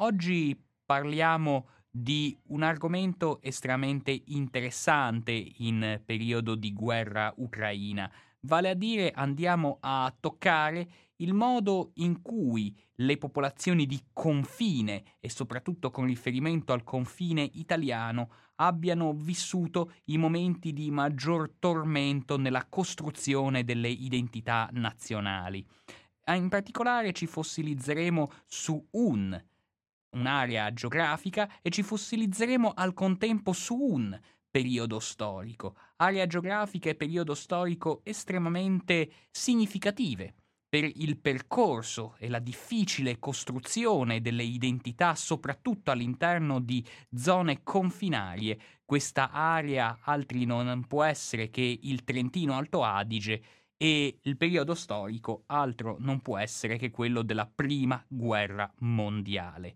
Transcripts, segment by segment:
Oggi parliamo di un argomento estremamente interessante in periodo di guerra ucraina, vale a dire andiamo a toccare il modo in cui le popolazioni di confine e soprattutto con riferimento al confine italiano abbiano vissuto i momenti di maggior tormento nella costruzione delle identità nazionali. In particolare ci fossilizzeremo su un un'area geografica e ci fossilizzeremo al contempo su un periodo storico, area geografica e periodo storico estremamente significative per il percorso e la difficile costruzione delle identità, soprattutto all'interno di zone confinarie. Questa area altri non può essere che il Trentino Alto Adige e il periodo storico altro non può essere che quello della Prima Guerra Mondiale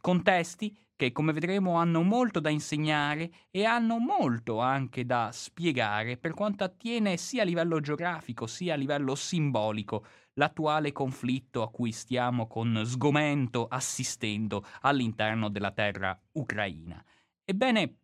contesti che, come vedremo, hanno molto da insegnare e hanno molto anche da spiegare per quanto attiene sia a livello geografico sia a livello simbolico l'attuale conflitto a cui stiamo con sgomento assistendo all'interno della terra ucraina. Ebbene,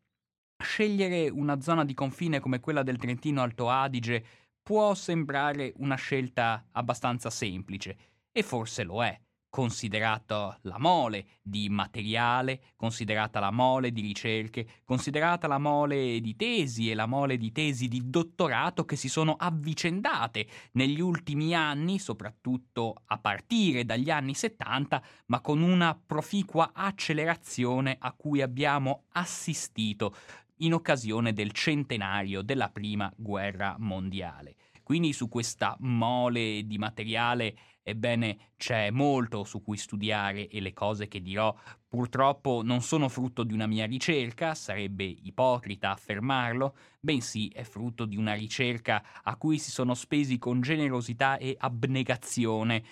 scegliere una zona di confine come quella del Trentino Alto Adige può sembrare una scelta abbastanza semplice, e forse lo è considerata la mole di materiale, considerata la mole di ricerche, considerata la mole di tesi e la mole di tesi di dottorato che si sono avvicendate negli ultimi anni, soprattutto a partire dagli anni 70, ma con una proficua accelerazione a cui abbiamo assistito in occasione del centenario della Prima Guerra Mondiale. Quindi su questa mole di materiale Ebbene, c'è molto su cui studiare e le cose che dirò. Purtroppo non sono frutto di una mia ricerca, sarebbe ipocrita affermarlo, bensì è frutto di una ricerca a cui si sono spesi con generosità e abnegazione.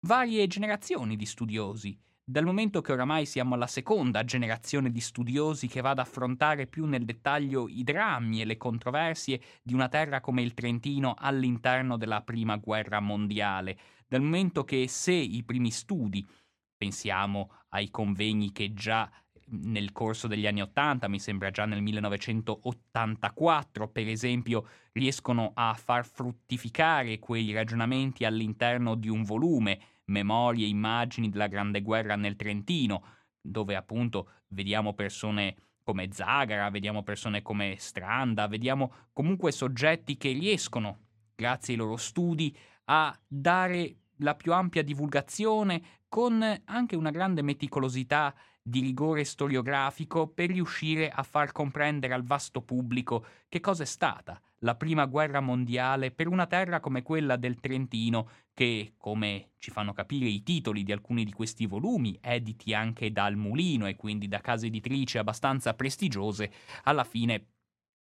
Varie generazioni di studiosi, dal momento che oramai siamo alla seconda generazione di studiosi che va ad affrontare più nel dettaglio i drammi e le controversie di una terra come il Trentino all'interno della Prima Guerra Mondiale, dal momento che se i primi studi, pensiamo ai convegni che già nel corso degli anni 80, mi sembra già nel 1984, per esempio, riescono a far fruttificare quei ragionamenti all'interno di un volume, memorie e immagini della Grande Guerra nel Trentino, dove appunto vediamo persone come Zagara, vediamo persone come Stranda, vediamo comunque soggetti che riescono, grazie ai loro studi, a dare la più ampia divulgazione con anche una grande meticolosità di rigore storiografico per riuscire a far comprendere al vasto pubblico che cosa è stata la prima guerra mondiale per una terra come quella del Trentino che, come ci fanno capire i titoli di alcuni di questi volumi, editi anche dal Mulino e quindi da case editrici abbastanza prestigiose, alla fine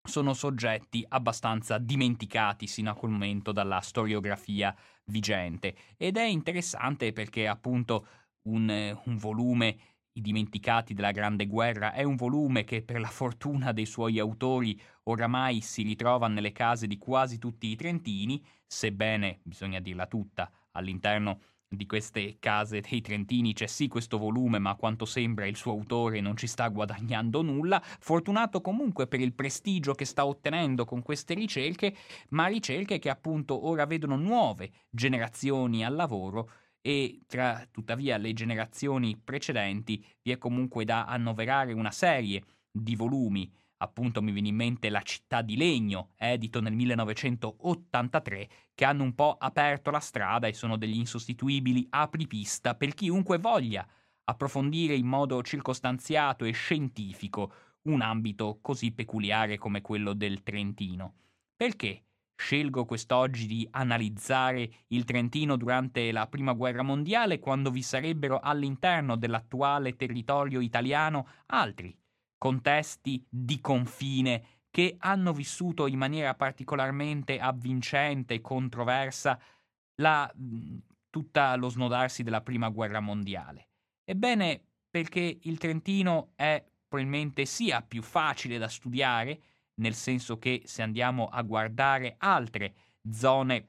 sono soggetti abbastanza dimenticati sino a quel momento dalla storiografia vigente. Ed è interessante perché appunto un, un volume i dimenticati della Grande Guerra è un volume che per la fortuna dei suoi autori oramai si ritrova nelle case di quasi tutti i trentini, sebbene, bisogna dirla tutta, all'interno di queste case dei Trentini c'è sì questo volume, ma a quanto sembra il suo autore non ci sta guadagnando nulla. Fortunato comunque per il prestigio che sta ottenendo con queste ricerche, ma ricerche che appunto ora vedono nuove generazioni al lavoro e tra tuttavia le generazioni precedenti vi è comunque da annoverare una serie di volumi appunto mi viene in mente La città di legno, edito nel 1983, che hanno un po' aperto la strada e sono degli insostituibili apripista per chiunque voglia approfondire in modo circostanziato e scientifico un ambito così peculiare come quello del Trentino. Perché scelgo quest'oggi di analizzare il Trentino durante la Prima Guerra Mondiale quando vi sarebbero all'interno dell'attuale territorio italiano altri contesti di confine che hanno vissuto in maniera particolarmente avvincente e controversa la, tutto lo snodarsi della prima guerra mondiale. Ebbene, perché il Trentino è probabilmente sia più facile da studiare, nel senso che se andiamo a guardare altre zone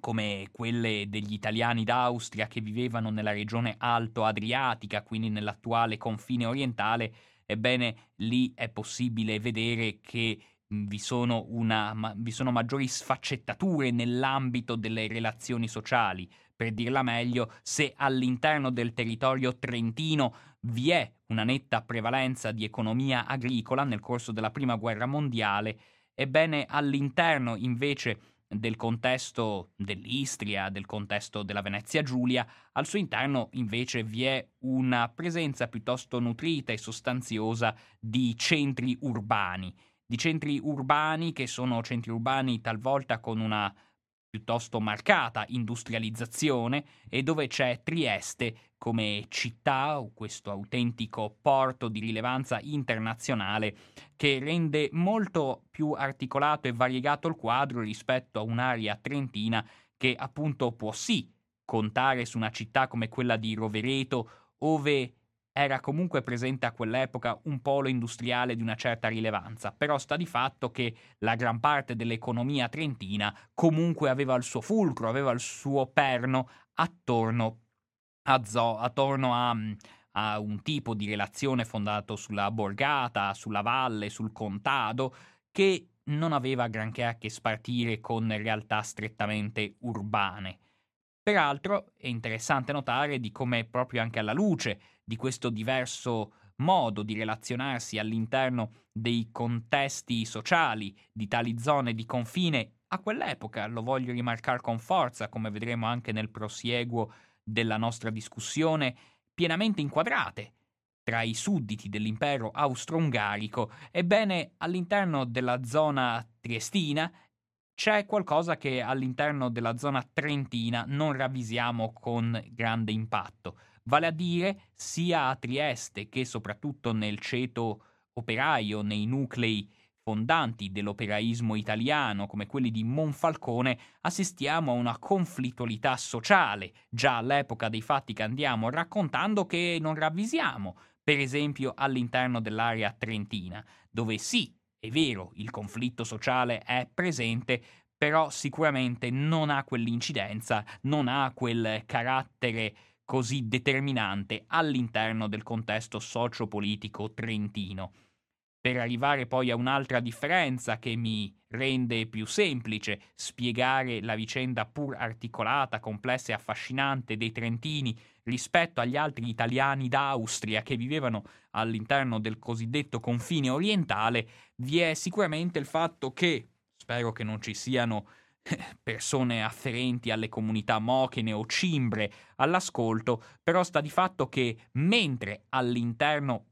come quelle degli italiani d'Austria che vivevano nella regione alto adriatica, quindi nell'attuale confine orientale, ebbene lì è possibile vedere che vi sono, una, vi sono maggiori sfaccettature nell'ambito delle relazioni sociali. Per dirla meglio, se all'interno del territorio trentino vi è una netta prevalenza di economia agricola nel corso della Prima Guerra Mondiale, ebbene all'interno invece del contesto dell'Istria, del contesto della Venezia Giulia, al suo interno invece vi è una presenza piuttosto nutrita e sostanziosa di centri urbani, di centri urbani che sono centri urbani talvolta con una piuttosto marcata industrializzazione e dove c'è Trieste come città, questo autentico porto di rilevanza internazionale che rende molto più articolato e variegato il quadro rispetto a un'area trentina che appunto può sì contare su una città come quella di Rovereto, ove era comunque presente a quell'epoca un polo industriale di una certa rilevanza, però sta di fatto che la gran parte dell'economia trentina comunque aveva il suo fulcro, aveva il suo perno attorno a, zo- attorno a, a un tipo di relazione fondato sulla borgata, sulla valle, sul contado, che non aveva granché a che spartire con realtà strettamente urbane. Peraltro è interessante notare di come proprio anche alla luce di questo diverso modo di relazionarsi all'interno dei contesti sociali di tali zone di confine a quell'epoca, lo voglio rimarcare con forza, come vedremo anche nel prosieguo della nostra discussione, pienamente inquadrate tra i sudditi dell'impero austro-ungarico, ebbene all'interno della zona triestina c'è qualcosa che all'interno della zona trentina non ravvisiamo con grande impatto, vale a dire sia a Trieste che soprattutto nel ceto operaio, nei nuclei fondanti dell'operaismo italiano come quelli di Monfalcone, assistiamo a una conflittualità sociale, già all'epoca dei fatti che andiamo raccontando che non ravvisiamo, per esempio all'interno dell'area trentina, dove sì, è vero, il conflitto sociale è presente, però sicuramente non ha quell'incidenza, non ha quel carattere così determinante all'interno del contesto sociopolitico trentino. Per arrivare poi a un'altra differenza che mi rende più semplice spiegare la vicenda pur articolata, complessa e affascinante dei trentini rispetto agli altri italiani d'Austria che vivevano all'interno del cosiddetto confine orientale, vi è sicuramente il fatto che, spero che non ci siano eh, persone afferenti alle comunità mochene o cimbre all'ascolto, però sta di fatto che mentre all'interno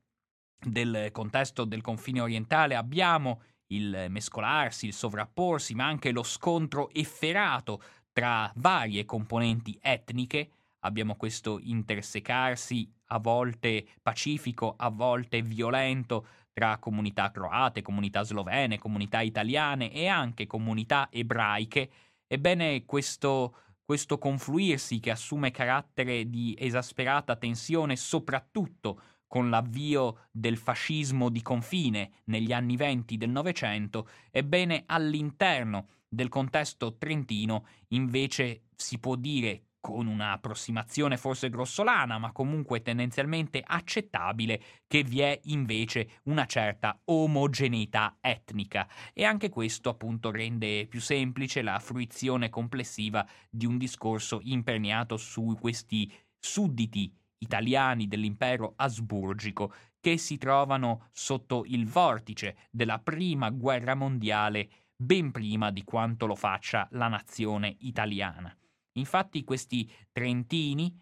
del contesto del confine orientale abbiamo il mescolarsi, il sovrapporsi, ma anche lo scontro efferato tra varie componenti etniche, abbiamo questo intersecarsi a volte pacifico, a volte violento tra comunità croate, comunità slovene, comunità italiane e anche comunità ebraiche, ebbene questo, questo confluirsi che assume carattere di esasperata tensione soprattutto con l'avvio del fascismo di confine negli anni venti del Novecento, ebbene all'interno del contesto trentino invece si può dire con un'approssimazione forse grossolana, ma comunque tendenzialmente accettabile, che vi è invece una certa omogeneità etnica. E anche questo appunto rende più semplice la fruizione complessiva di un discorso imperniato su questi sudditi italiani dell'impero asburgico che si trovano sotto il vortice della prima guerra mondiale ben prima di quanto lo faccia la nazione italiana. Infatti questi trentini,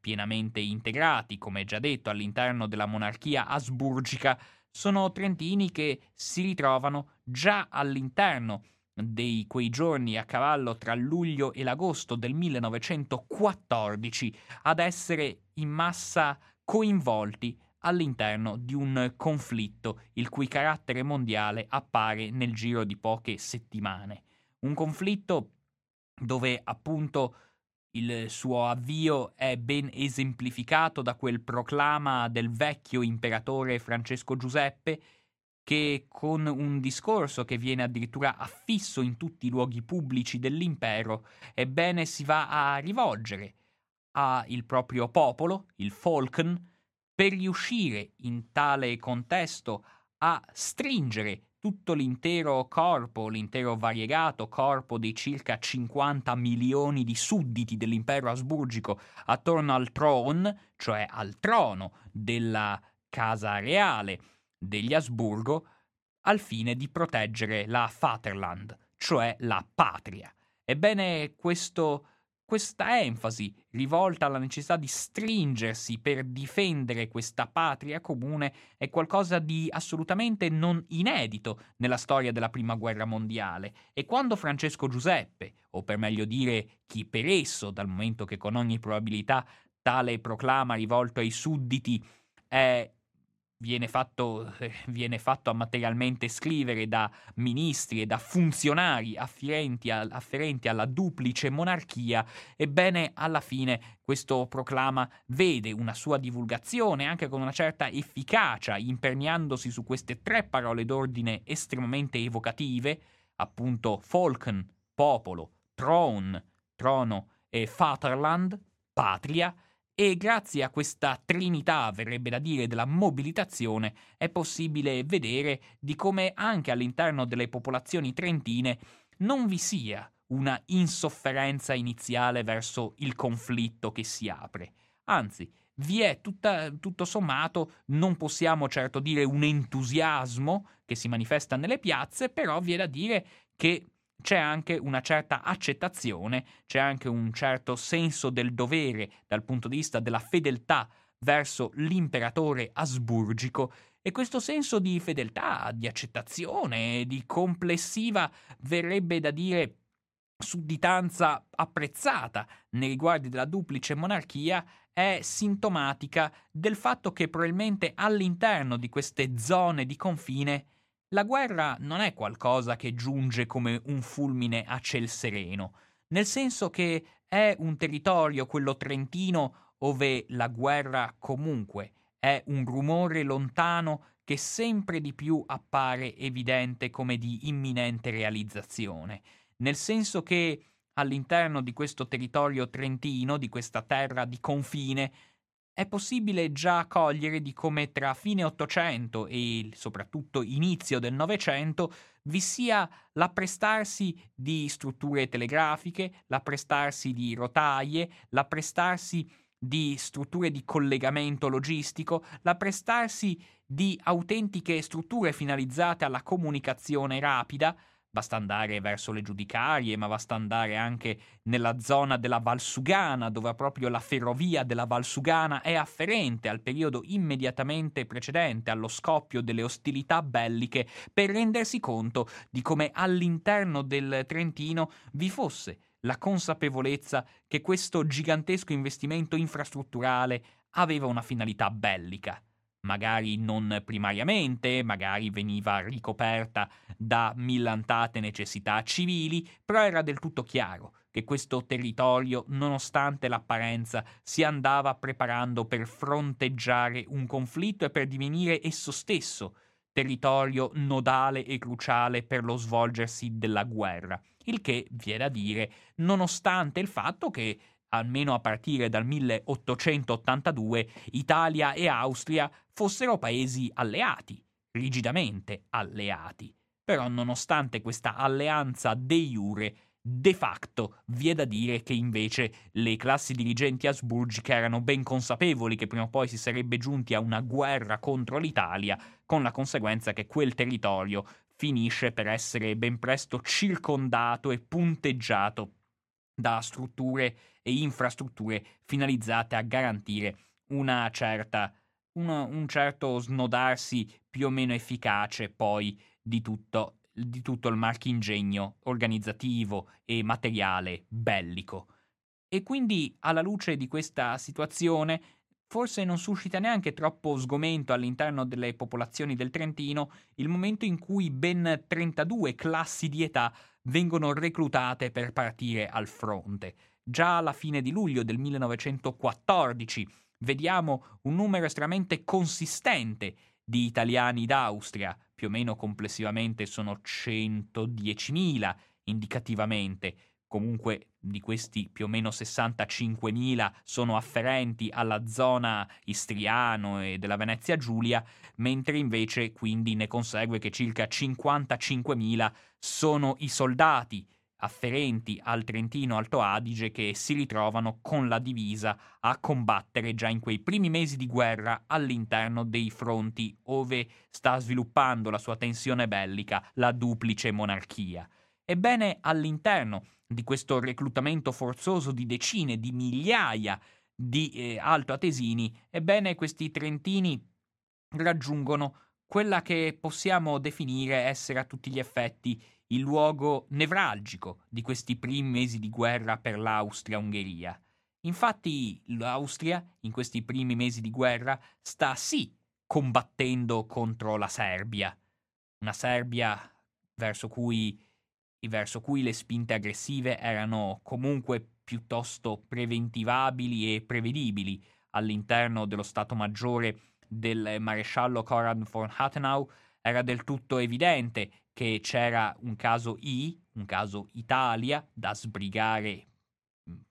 pienamente integrati, come già detto, all'interno della monarchia asburgica, sono trentini che si ritrovano già all'interno di quei giorni a cavallo tra luglio e l'agosto del 1914 ad essere in massa coinvolti all'interno di un conflitto il cui carattere mondiale appare nel giro di poche settimane. Un conflitto dove appunto il suo avvio è ben esemplificato da quel proclama del vecchio imperatore Francesco Giuseppe che con un discorso che viene addirittura affisso in tutti i luoghi pubblici dell'impero, ebbene si va a rivolgere al proprio popolo, il Falcon, per riuscire in tale contesto a stringere tutto l'intero corpo, l'intero variegato corpo dei circa 50 milioni di sudditi dell'impero asburgico attorno al throne, cioè al trono della casa reale degli Asburgo, al fine di proteggere la Vaterland, cioè la patria. Ebbene, questo questa enfasi rivolta alla necessità di stringersi per difendere questa patria comune è qualcosa di assolutamente non inedito nella storia della Prima Guerra Mondiale e quando Francesco Giuseppe, o per meglio dire chi per esso, dal momento che con ogni probabilità tale proclama rivolto ai sudditi è viene fatto, eh, viene fatto materialmente scrivere da ministri e da funzionari afferenti, a, afferenti alla duplice monarchia, ebbene alla fine questo proclama vede una sua divulgazione anche con una certa efficacia, imperniandosi su queste tre parole d'ordine estremamente evocative, appunto Falcon, popolo, throne, trono e Vaterland, patria, e grazie a questa trinità, verrebbe da dire, della mobilitazione, è possibile vedere di come anche all'interno delle popolazioni trentine non vi sia una insofferenza iniziale verso il conflitto che si apre. Anzi, vi è tutta, tutto sommato, non possiamo certo dire un entusiasmo che si manifesta nelle piazze, però vi è da dire che c'è anche una certa accettazione, c'è anche un certo senso del dovere dal punto di vista della fedeltà verso l'imperatore asburgico. E questo senso di fedeltà, di accettazione, di complessiva, verrebbe da dire, sudditanza apprezzata nei riguardi della duplice monarchia è sintomatica del fatto che probabilmente all'interno di queste zone di confine la guerra non è qualcosa che giunge come un fulmine a ciel sereno, nel senso che è un territorio, quello trentino, dove la guerra comunque è un rumore lontano che sempre di più appare evidente come di imminente realizzazione, nel senso che all'interno di questo territorio trentino, di questa terra di confine, è possibile già cogliere di come tra fine Ottocento e soprattutto inizio del Novecento vi sia l'apprestarsi di strutture telegrafiche, l'apprestarsi di rotaie, l'apprestarsi di strutture di collegamento logistico, l'apprestarsi di autentiche strutture finalizzate alla comunicazione rapida, Basta andare verso le giudicarie, ma basta andare anche nella zona della Valsugana, dove proprio la ferrovia della Valsugana è afferente al periodo immediatamente precedente allo scoppio delle ostilità belliche, per rendersi conto di come all'interno del Trentino vi fosse la consapevolezza che questo gigantesco investimento infrastrutturale aveva una finalità bellica magari non primariamente, magari veniva ricoperta da millantate necessità civili, però era del tutto chiaro che questo territorio, nonostante l'apparenza, si andava preparando per fronteggiare un conflitto e per divenire esso stesso territorio nodale e cruciale per lo svolgersi della guerra. Il che, viene a dire, nonostante il fatto che almeno a partire dal 1882, Italia e Austria fossero paesi alleati, rigidamente alleati. Però nonostante questa alleanza de iure, de facto vi è da dire che invece le classi dirigenti asburgiche erano ben consapevoli che prima o poi si sarebbe giunti a una guerra contro l'Italia, con la conseguenza che quel territorio finisce per essere ben presto circondato e punteggiato da strutture e infrastrutture finalizzate a garantire una certa, una, un certo snodarsi più o meno efficace poi di tutto, di tutto il marchingegno organizzativo e materiale bellico. E quindi, alla luce di questa situazione, forse non suscita neanche troppo sgomento all'interno delle popolazioni del Trentino il momento in cui ben 32 classi di età vengono reclutate per partire al fronte. Già alla fine di luglio del 1914 vediamo un numero estremamente consistente di italiani d'Austria più o meno complessivamente sono 110.000 indicativamente, comunque di questi più o meno 65.000 sono afferenti alla zona istriano e della Venezia Giulia, mentre invece quindi ne consegue che circa 55.000 sono i soldati afferenti al Trentino Alto Adige che si ritrovano con la divisa a combattere già in quei primi mesi di guerra all'interno dei fronti ove sta sviluppando la sua tensione bellica la duplice monarchia. Ebbene, all'interno di questo reclutamento forzoso di decine, di migliaia di eh, altoatesini, ebbene questi trentini raggiungono quella che possiamo definire essere a tutti gli effetti il luogo nevralgico di questi primi mesi di guerra per l'Austria-Ungheria. Infatti l'Austria, in questi primi mesi di guerra, sta sì combattendo contro la Serbia, una Serbia verso cui, verso cui le spinte aggressive erano comunque piuttosto preventivabili e prevedibili all'interno dello Stato Maggiore del maresciallo Konrad von Hathenau era del tutto evidente che c'era un caso I, un caso Italia, da sbrigare,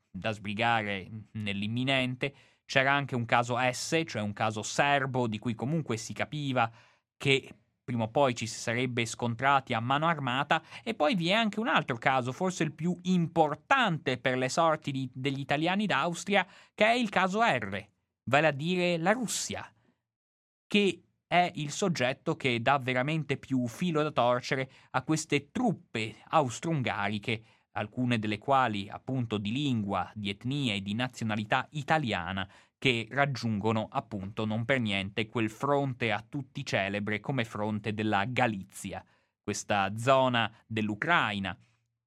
da sbrigare nell'imminente, c'era anche un caso S, cioè un caso serbo, di cui comunque si capiva che prima o poi ci si sarebbe scontrati a mano armata, e poi vi è anche un altro caso, forse il più importante per le sorti di, degli italiani d'Austria, che è il caso R, vale a dire la Russia, che è il soggetto che dà veramente più filo da torcere a queste truppe austro-ungariche, alcune delle quali appunto di lingua, di etnia e di nazionalità italiana, che raggiungono appunto non per niente quel fronte a tutti celebre come fronte della Galizia, questa zona dell'Ucraina,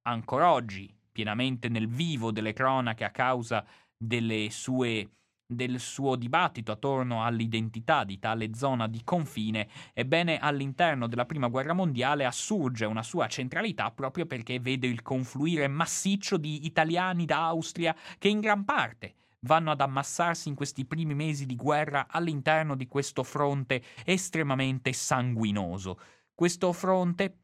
ancora oggi pienamente nel vivo delle cronache a causa delle sue del suo dibattito attorno all'identità di tale zona di confine, ebbene all'interno della Prima Guerra Mondiale assurge una sua centralità proprio perché vede il confluire massiccio di italiani d'Austria che in gran parte vanno ad ammassarsi in questi primi mesi di guerra all'interno di questo fronte estremamente sanguinoso. Questo fronte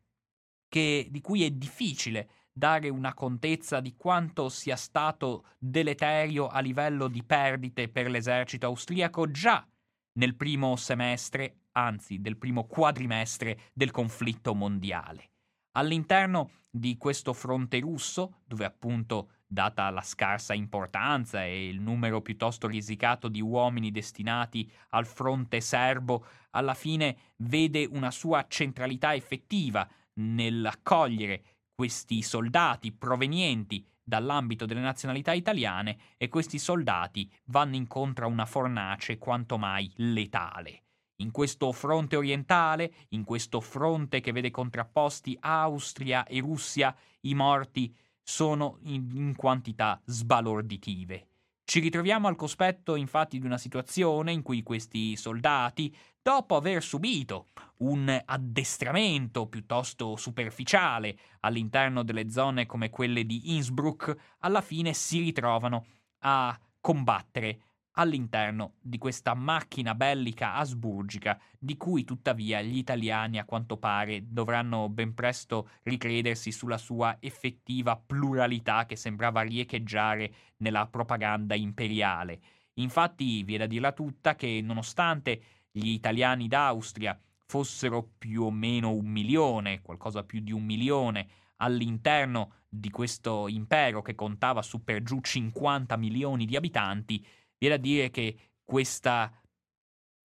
che, di cui è difficile dare una contezza di quanto sia stato deleterio a livello di perdite per l'esercito austriaco già nel primo semestre, anzi del primo quadrimestre del conflitto mondiale. All'interno di questo fronte russo, dove appunto, data la scarsa importanza e il numero piuttosto risicato di uomini destinati al fronte serbo, alla fine vede una sua centralità effettiva nell'accogliere questi soldati provenienti dall'ambito delle nazionalità italiane e questi soldati vanno incontro a una fornace quanto mai letale. In questo fronte orientale, in questo fronte che vede contrapposti Austria e Russia, i morti sono in, quantità sbalorditive. Ci ritroviamo al cospetto infatti di una situazione in cui questi soldati, dopo aver subito un addestramento piuttosto superficiale all'interno delle zone come quelle di Innsbruck, alla fine si ritrovano a combattere all'interno di questa macchina bellica asburgica di cui tuttavia gli italiani a quanto pare dovranno ben presto ricredersi sulla sua effettiva pluralità che sembrava riecheggiare nella propaganda imperiale. Infatti vi è da dirla tutta che nonostante gli italiani d'Austria fossero più o meno un milione, qualcosa più di un milione, all'interno di questo impero che contava su per giù 50 milioni di abitanti, Viene da dire che questa,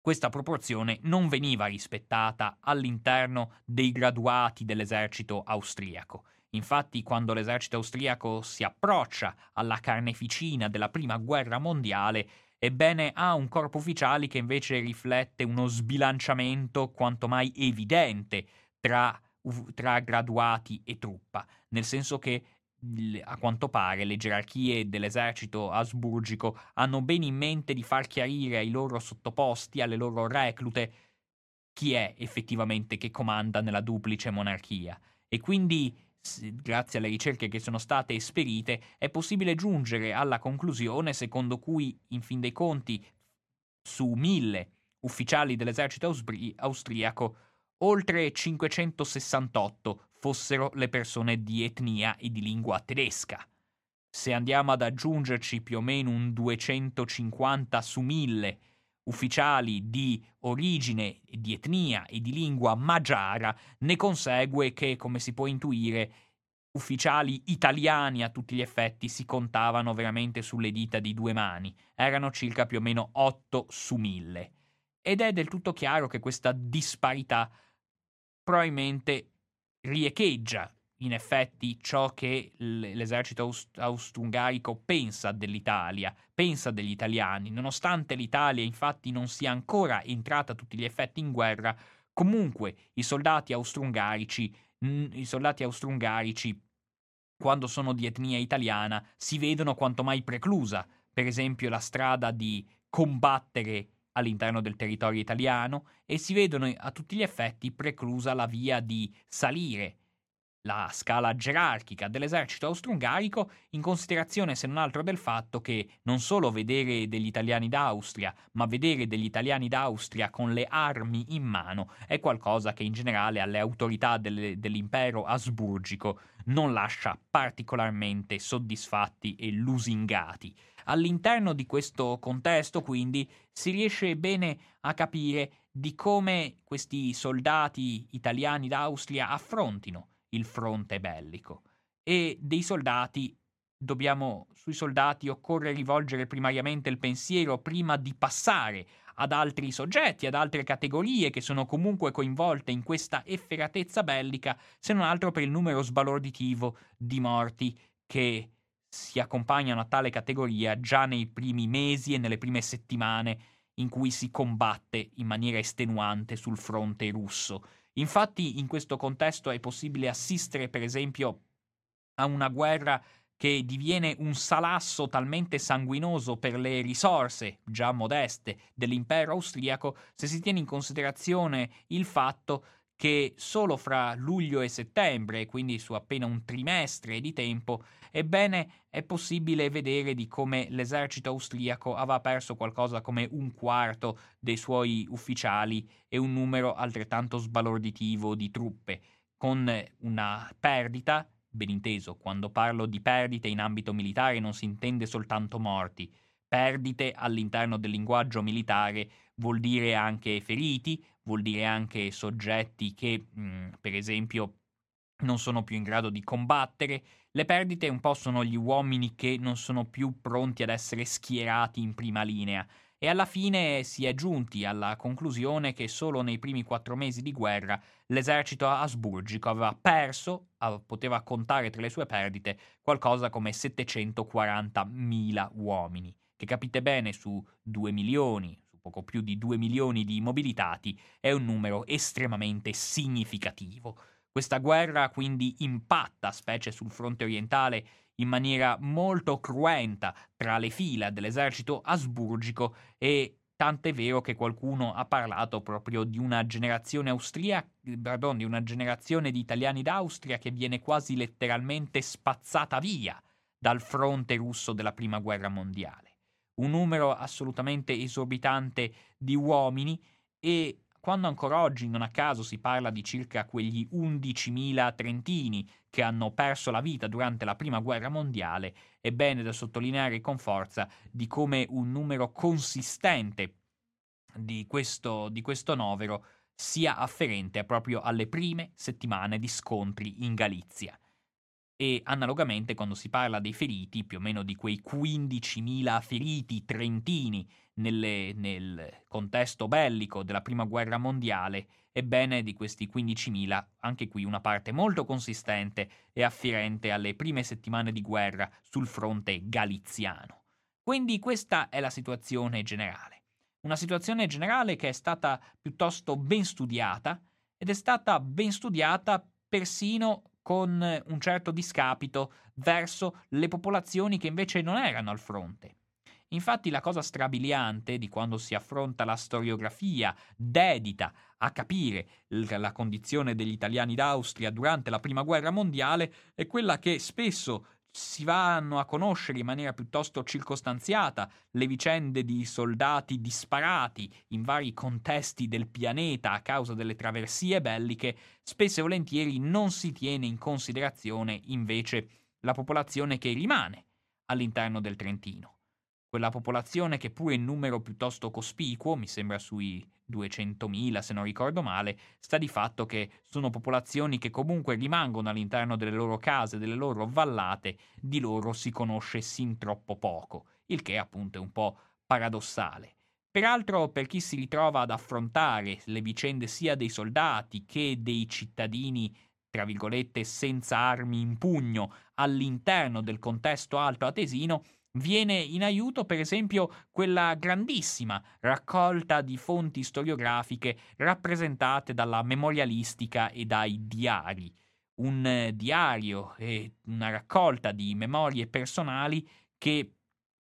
questa proporzione non veniva rispettata all'interno dei graduati dell'esercito austriaco. Infatti, quando l'esercito austriaco si approccia alla carneficina della prima guerra mondiale, ebbene ha un corpo ufficiali che invece riflette uno sbilanciamento quanto mai evidente tra, tra graduati e truppa, nel senso che a quanto pare le gerarchie dell'esercito asburgico hanno bene in mente di far chiarire ai loro sottoposti, alle loro reclute, chi è effettivamente che comanda nella duplice monarchia. E quindi, grazie alle ricerche che sono state esperite, è possibile giungere alla conclusione secondo cui, in fin dei conti, su mille ufficiali dell'esercito austri- austriaco, oltre 568 fossero le persone di etnia e di lingua tedesca. Se andiamo ad aggiungerci più o meno un 250 su 1000 ufficiali di origine, di etnia e di lingua magiara, ne consegue che, come si può intuire, ufficiali italiani a tutti gli effetti si contavano veramente sulle dita di due mani, erano circa più o meno 8 su 1000. Ed è del tutto chiaro che questa disparità probabilmente riecheggia in effetti ciò che l'esercito aust- austro-ungarico pensa dell'Italia, pensa degli italiani, nonostante l'Italia infatti non sia ancora entrata a tutti gli effetti in guerra, comunque i soldati austro-ungarici, i soldati austro-ungarici quando sono di etnia italiana si vedono quanto mai preclusa, per esempio la strada di combattere all'interno del territorio italiano e si vedono a tutti gli effetti preclusa la via di salire la scala gerarchica dell'esercito austro-ungarico in considerazione se non altro del fatto che non solo vedere degli italiani d'Austria, ma vedere degli italiani d'Austria con le armi in mano è qualcosa che in generale alle autorità delle, dell'impero asburgico non lascia particolarmente soddisfatti e lusingati. All'interno di questo contesto, quindi, si riesce bene a capire di come questi soldati italiani d'Austria affrontino il fronte bellico. E dei soldati dobbiamo, sui soldati occorre rivolgere primariamente il pensiero prima di passare ad altri soggetti, ad altre categorie che sono comunque coinvolte in questa efferatezza bellica, se non altro per il numero sbalorditivo di morti che si accompagnano a tale categoria già nei primi mesi e nelle prime settimane in cui si combatte in maniera estenuante sul fronte russo. Infatti in questo contesto è possibile assistere per esempio a una guerra che diviene un salasso talmente sanguinoso per le risorse, già modeste, dell'impero austriaco, se si tiene in considerazione il fatto che solo fra luglio e settembre, quindi su appena un trimestre di tempo, ebbene è possibile vedere di come l'esercito austriaco aveva perso qualcosa come un quarto dei suoi ufficiali e un numero altrettanto sbalorditivo di truppe, con una perdita, ben inteso, quando parlo di perdite in ambito militare non si intende soltanto morti, perdite all'interno del linguaggio militare vuol dire anche feriti, vuol dire anche soggetti che, mh, mm, per esempio, non sono più in grado di combattere. Le perdite un po' sono gli uomini che non sono più pronti ad essere schierati in prima linea. E alla fine si è giunti alla conclusione che solo nei primi quattro mesi di guerra l'esercito asburgico aveva perso, poteva contare tra le sue perdite, qualcosa come 740.000 uomini, che capite bene su 2 milioni, poco più di 2 milioni di mobilitati, è un numero estremamente significativo. Questa guerra quindi impatta, specie sul fronte orientale, in maniera molto cruenta tra le fila dell'esercito asburgico e tant'è vero che qualcuno ha parlato proprio di una generazione austriaca, pardon, di una generazione di italiani d'Austria che viene quasi letteralmente spazzata via dal fronte russo della prima guerra mondiale un numero assolutamente esorbitante di uomini e quando ancora oggi non a caso si parla di circa quegli 11.000 trentini che hanno perso la vita durante la prima guerra mondiale, è bene da sottolineare con forza di come un numero consistente di questo, di questo novero sia afferente proprio alle prime settimane di scontri in Galizia e analogamente quando si parla dei feriti, più o meno di quei 15.000 feriti trentini nelle, nel contesto bellico della Prima Guerra Mondiale, ebbene di questi 15.000 anche qui una parte molto consistente e afferente alle prime settimane di guerra sul fronte galiziano. Quindi questa è la situazione generale. Una situazione generale che è stata piuttosto ben studiata ed è stata ben studiata persino con un certo discapito verso le popolazioni che invece non erano al fronte. Infatti la cosa strabiliante di quando si affronta la storiografia dedita a capire la condizione degli italiani d'Austria durante la Prima Guerra Mondiale è quella che spesso si vanno a conoscere in maniera piuttosto circostanziata le vicende di soldati disparati in vari contesti del pianeta a causa delle traversie belliche, spesso e volentieri non si tiene in considerazione invece la popolazione che rimane all'interno del Trentino. Quella popolazione che pure in numero piuttosto cospicuo, mi sembra sui 200.000 se non ricordo male, sta di fatto che sono popolazioni che comunque rimangono all'interno delle loro case, delle loro vallate, di loro si conosce sin troppo poco, il che appunto è un po' paradossale. Peraltro, per chi si ritrova ad affrontare le vicende sia dei soldati che dei cittadini, tra virgolette, senza armi in pugno all'interno del contesto alto atesino, Viene in aiuto, per esempio, quella grandissima raccolta di fonti storiografiche rappresentate dalla memorialistica e dai diari. Un eh, diario e una raccolta di memorie personali che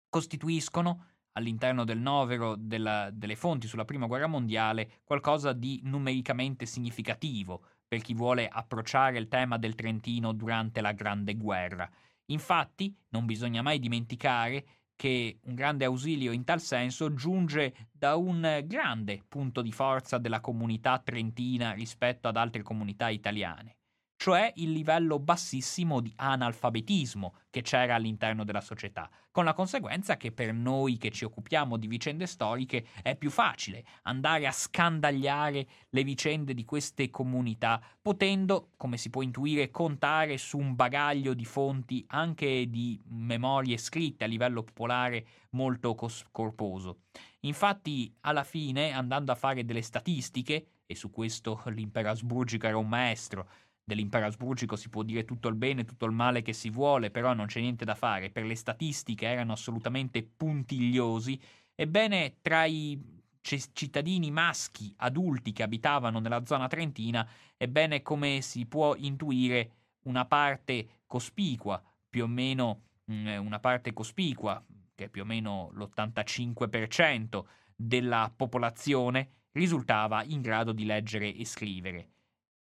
costituiscono all'interno del novero della, delle fonti sulla Prima Guerra Mondiale qualcosa di numericamente significativo per chi vuole approcciare il tema del Trentino durante la Grande Guerra. Infatti, non bisogna mai dimenticare che un grande ausilio in tal senso giunge da un grande punto di forza della comunità trentina rispetto ad altre comunità italiane cioè il livello bassissimo di analfabetismo che c'era all'interno della società, con la conseguenza che per noi che ci occupiamo di vicende storiche è più facile andare a scandagliare le vicende di queste comunità, potendo, come si può intuire, contare su un bagaglio di fonti anche di memorie scritte a livello popolare molto cos- corposo. Infatti, alla fine, andando a fare delle statistiche, e su questo l'impero asburgico era un maestro, dell'impero asburgico si può dire tutto il bene, tutto il male che si vuole, però non c'è niente da fare. Per le statistiche erano assolutamente puntigliosi. Ebbene, tra i cittadini maschi adulti che abitavano nella zona trentina, ebbene, come si può intuire, una parte cospicua, più o meno mm, una parte cospicua, che è più o meno l'85% della popolazione, risultava in grado di leggere e scrivere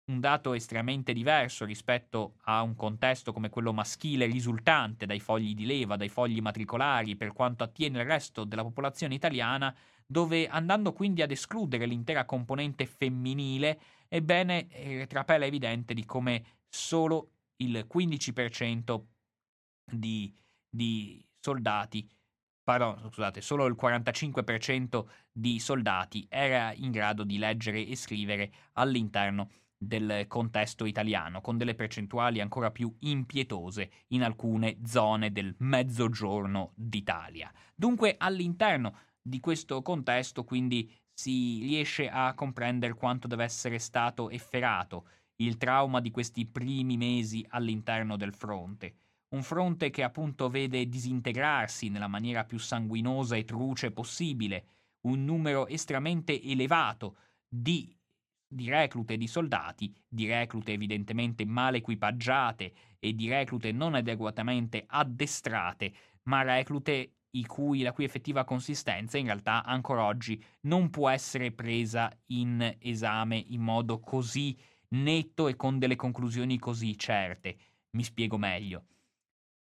un dato estremamente diverso rispetto a un contesto come quello maschile risultante dai fogli di leva, dai fogli matricolari per quanto attiene il resto della popolazione italiana, dove andando quindi ad escludere l'intera componente femminile, ebbene eh, trapela evidente di come solo il 15% di, di soldati pardon, scusate, solo il 45% di soldati era in grado di leggere e scrivere all'interno del contesto italiano, con delle percentuali ancora più impietose in alcune zone del mezzogiorno d'Italia. Dunque all'interno di questo contesto quindi si riesce a comprendere quanto deve essere stato efferato il trauma di questi primi mesi all'interno del fronte. Un fronte che appunto vede disintegrarsi nella maniera più sanguinosa e truce possibile un numero estremamente elevato di di reclute e di soldati, di reclute evidentemente male equipaggiate e di reclute non adeguatamente addestrate, ma reclute cui, la cui effettiva consistenza in realtà ancora oggi non può essere presa in esame in modo così netto e con delle conclusioni così certe. Mi spiego meglio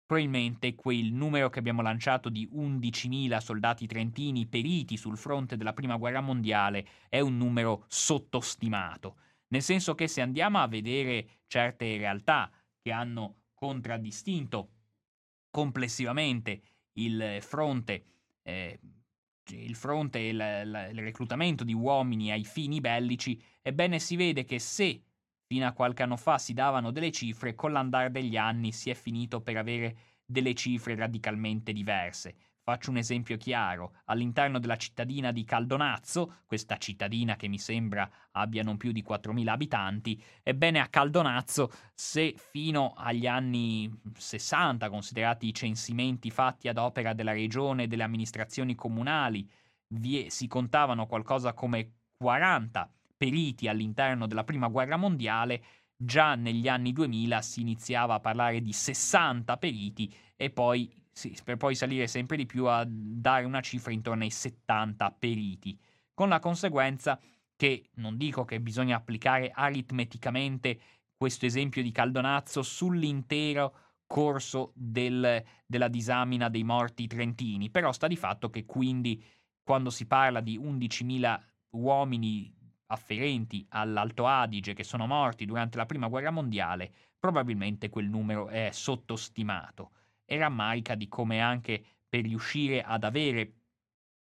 probabilmente quel numero che abbiamo lanciato di 11.000 soldati trentini periti sul fronte della Prima Guerra Mondiale è un numero sottostimato, nel senso che se andiamo a vedere certe realtà che hanno contraddistinto complessivamente il fronte, eh, il fronte e il, il reclutamento di uomini ai fini bellici, ebbene si vede che se Fino a qualche anno fa si davano delle cifre, con l'andare degli anni si è finito per avere delle cifre radicalmente diverse. Faccio un esempio chiaro. All'interno della cittadina di Caldonazzo, questa cittadina che mi sembra abbia non più di 4.000 abitanti, ebbene a Caldonazzo, se fino agli anni 60, considerati i censimenti fatti ad opera della regione e delle amministrazioni comunali, vi, si contavano qualcosa come 40 periti all'interno della prima guerra mondiale, già negli anni 2000 si iniziava a parlare di 60 periti e poi, sì, per poi salire sempre di più a dare una cifra intorno ai 70 periti, con la conseguenza che non dico che bisogna applicare aritmeticamente questo esempio di Caldonazzo sull'intero corso del, della disamina dei morti trentini, però sta di fatto che quindi quando si parla di 11.000 uomini afferenti all'Alto Adige che sono morti durante la Prima Guerra Mondiale, probabilmente quel numero è sottostimato. E rammarica di come anche per riuscire ad avere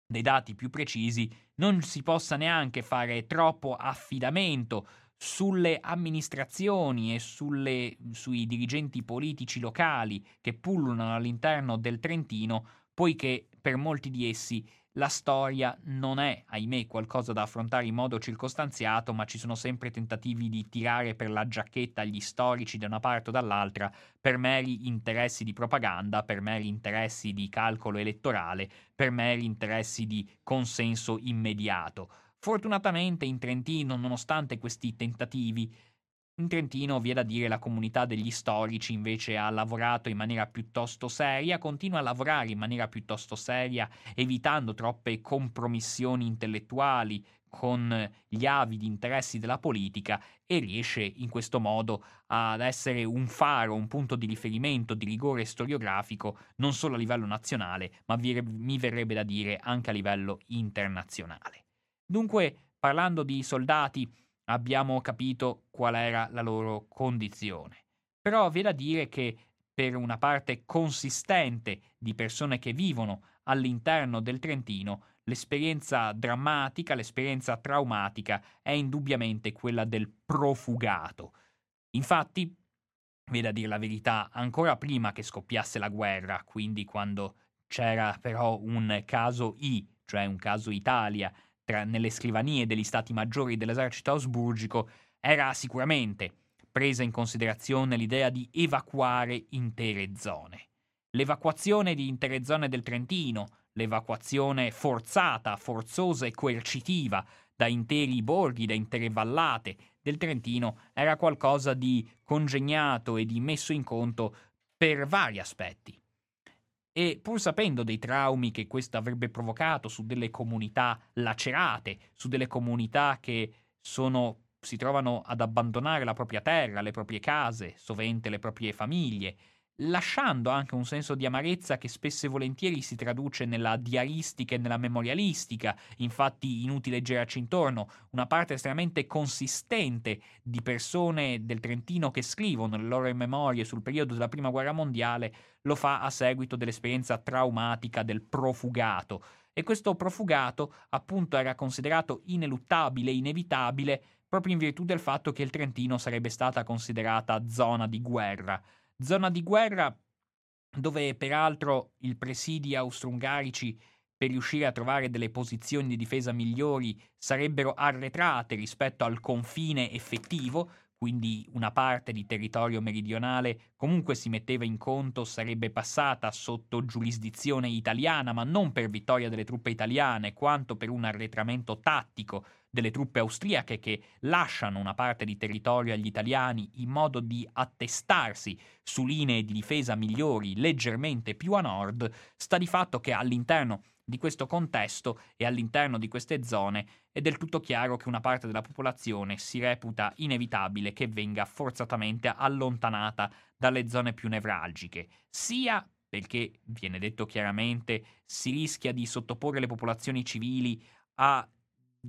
dei dati più precisi non si possa neanche fare troppo affidamento sulle amministrazioni e sulle, sui dirigenti politici locali che pullulano all'interno del Trentino, poiché per molti di essi la storia non è, ahimè, qualcosa da affrontare in modo circostanziato, ma ci sono sempre tentativi di tirare per la giacchetta gli storici da una parte o dall'altra per meri interessi di propaganda, per meri interessi di calcolo elettorale, per meri interessi di consenso immediato. Fortunatamente in Trentino, nonostante questi tentativi, in Trentino, vi è da dire, la comunità degli storici invece ha lavorato in maniera piuttosto seria, continua a lavorare in maniera piuttosto seria, evitando troppe compromissioni intellettuali con gli avidi interessi della politica e riesce in questo modo ad essere un faro, un punto di riferimento di rigore storiografico non solo a livello nazionale, ma mi verrebbe da dire anche a livello internazionale. Dunque, parlando di soldati, abbiamo capito qual era la loro condizione. Però vi è da dire che per una parte consistente di persone che vivono all'interno del Trentino, l'esperienza drammatica, l'esperienza traumatica è indubbiamente quella del profugato. Infatti, vi è da dire la verità, ancora prima che scoppiasse la guerra, quindi quando c'era però un caso I, cioè un caso Italia, tra, nelle scrivanie degli stati maggiori dell'esercito ausburgico, era sicuramente presa in considerazione l'idea di evacuare intere zone. L'evacuazione di intere zone del Trentino, l'evacuazione forzata, forzosa e coercitiva da interi borghi, da intere vallate del Trentino, era qualcosa di congegnato e di messo in conto per vari aspetti. E pur sapendo dei traumi che questo avrebbe provocato su delle comunità lacerate, su delle comunità che sono, si trovano ad abbandonare la propria terra, le proprie case, sovente le proprie famiglie, lasciando anche un senso di amarezza che spesso e volentieri si traduce nella diaristica e nella memorialistica. Infatti, inutile girarci intorno, una parte estremamente consistente di persone del Trentino che scrivono le loro memorie sul periodo della Prima Guerra Mondiale lo fa a seguito dell'esperienza traumatica del profugato. E questo profugato, appunto, era considerato ineluttabile, inevitabile, proprio in virtù del fatto che il Trentino sarebbe stata considerata zona di guerra. Zona di guerra dove peraltro i presidi austro-ungarici per riuscire a trovare delle posizioni di difesa migliori sarebbero arretrate rispetto al confine effettivo, quindi una parte di territorio meridionale comunque si metteva in conto sarebbe passata sotto giurisdizione italiana, ma non per vittoria delle truppe italiane, quanto per un arretramento tattico delle truppe austriache che lasciano una parte di territorio agli italiani in modo di attestarsi su linee di difesa migliori leggermente più a nord, sta di fatto che all'interno di questo contesto e all'interno di queste zone è del tutto chiaro che una parte della popolazione si reputa inevitabile che venga forzatamente allontanata dalle zone più nevralgiche, sia perché, viene detto chiaramente, si rischia di sottoporre le popolazioni civili a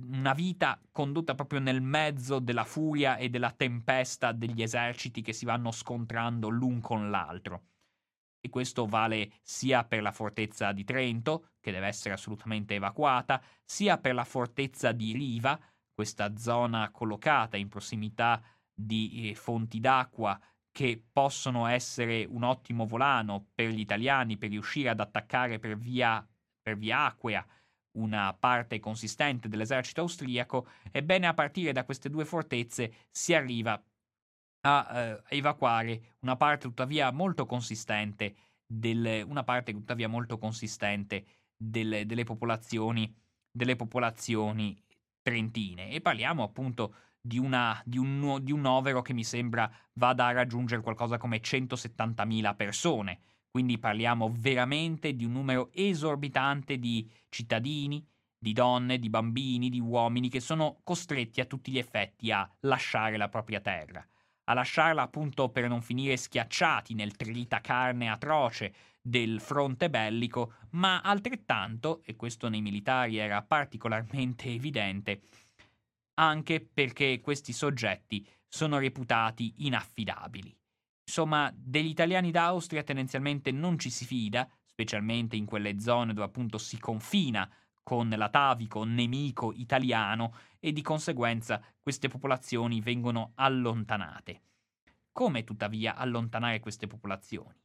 una vita condotta proprio nel mezzo della furia e della tempesta degli eserciti che si vanno scontrando l'un con l'altro. E questo vale sia per la fortezza di Trento, che deve essere assolutamente evacuata, sia per la fortezza di Riva, questa zona collocata in prossimità di eh, fonti d'acqua che possono essere un ottimo volano per gli italiani per riuscire ad attaccare per via, per via acquea una parte consistente dell'esercito austriaco, ebbene a partire da queste due fortezze si arriva a eh, evacuare una parte tuttavia molto consistente, del, una parte tuttavia molto consistente del, delle, popolazioni, delle popolazioni trentine. E parliamo appunto di, una, di, un, di un novero che mi sembra vada a raggiungere qualcosa come 170.000 persone. Quindi parliamo veramente di un numero esorbitante di cittadini, di donne, di bambini, di uomini che sono costretti a tutti gli effetti a lasciare la propria terra a lasciarla appunto per non finire schiacciati nel tritacarne atroce del fronte bellico, ma altrettanto, e questo nei militari era particolarmente evidente, anche perché questi soggetti sono reputati inaffidabili. Insomma, degli italiani d'Austria tendenzialmente non ci si fida, specialmente in quelle zone dove appunto si confina con l'atavico nemico italiano e di conseguenza queste popolazioni vengono allontanate. Come tuttavia allontanare queste popolazioni?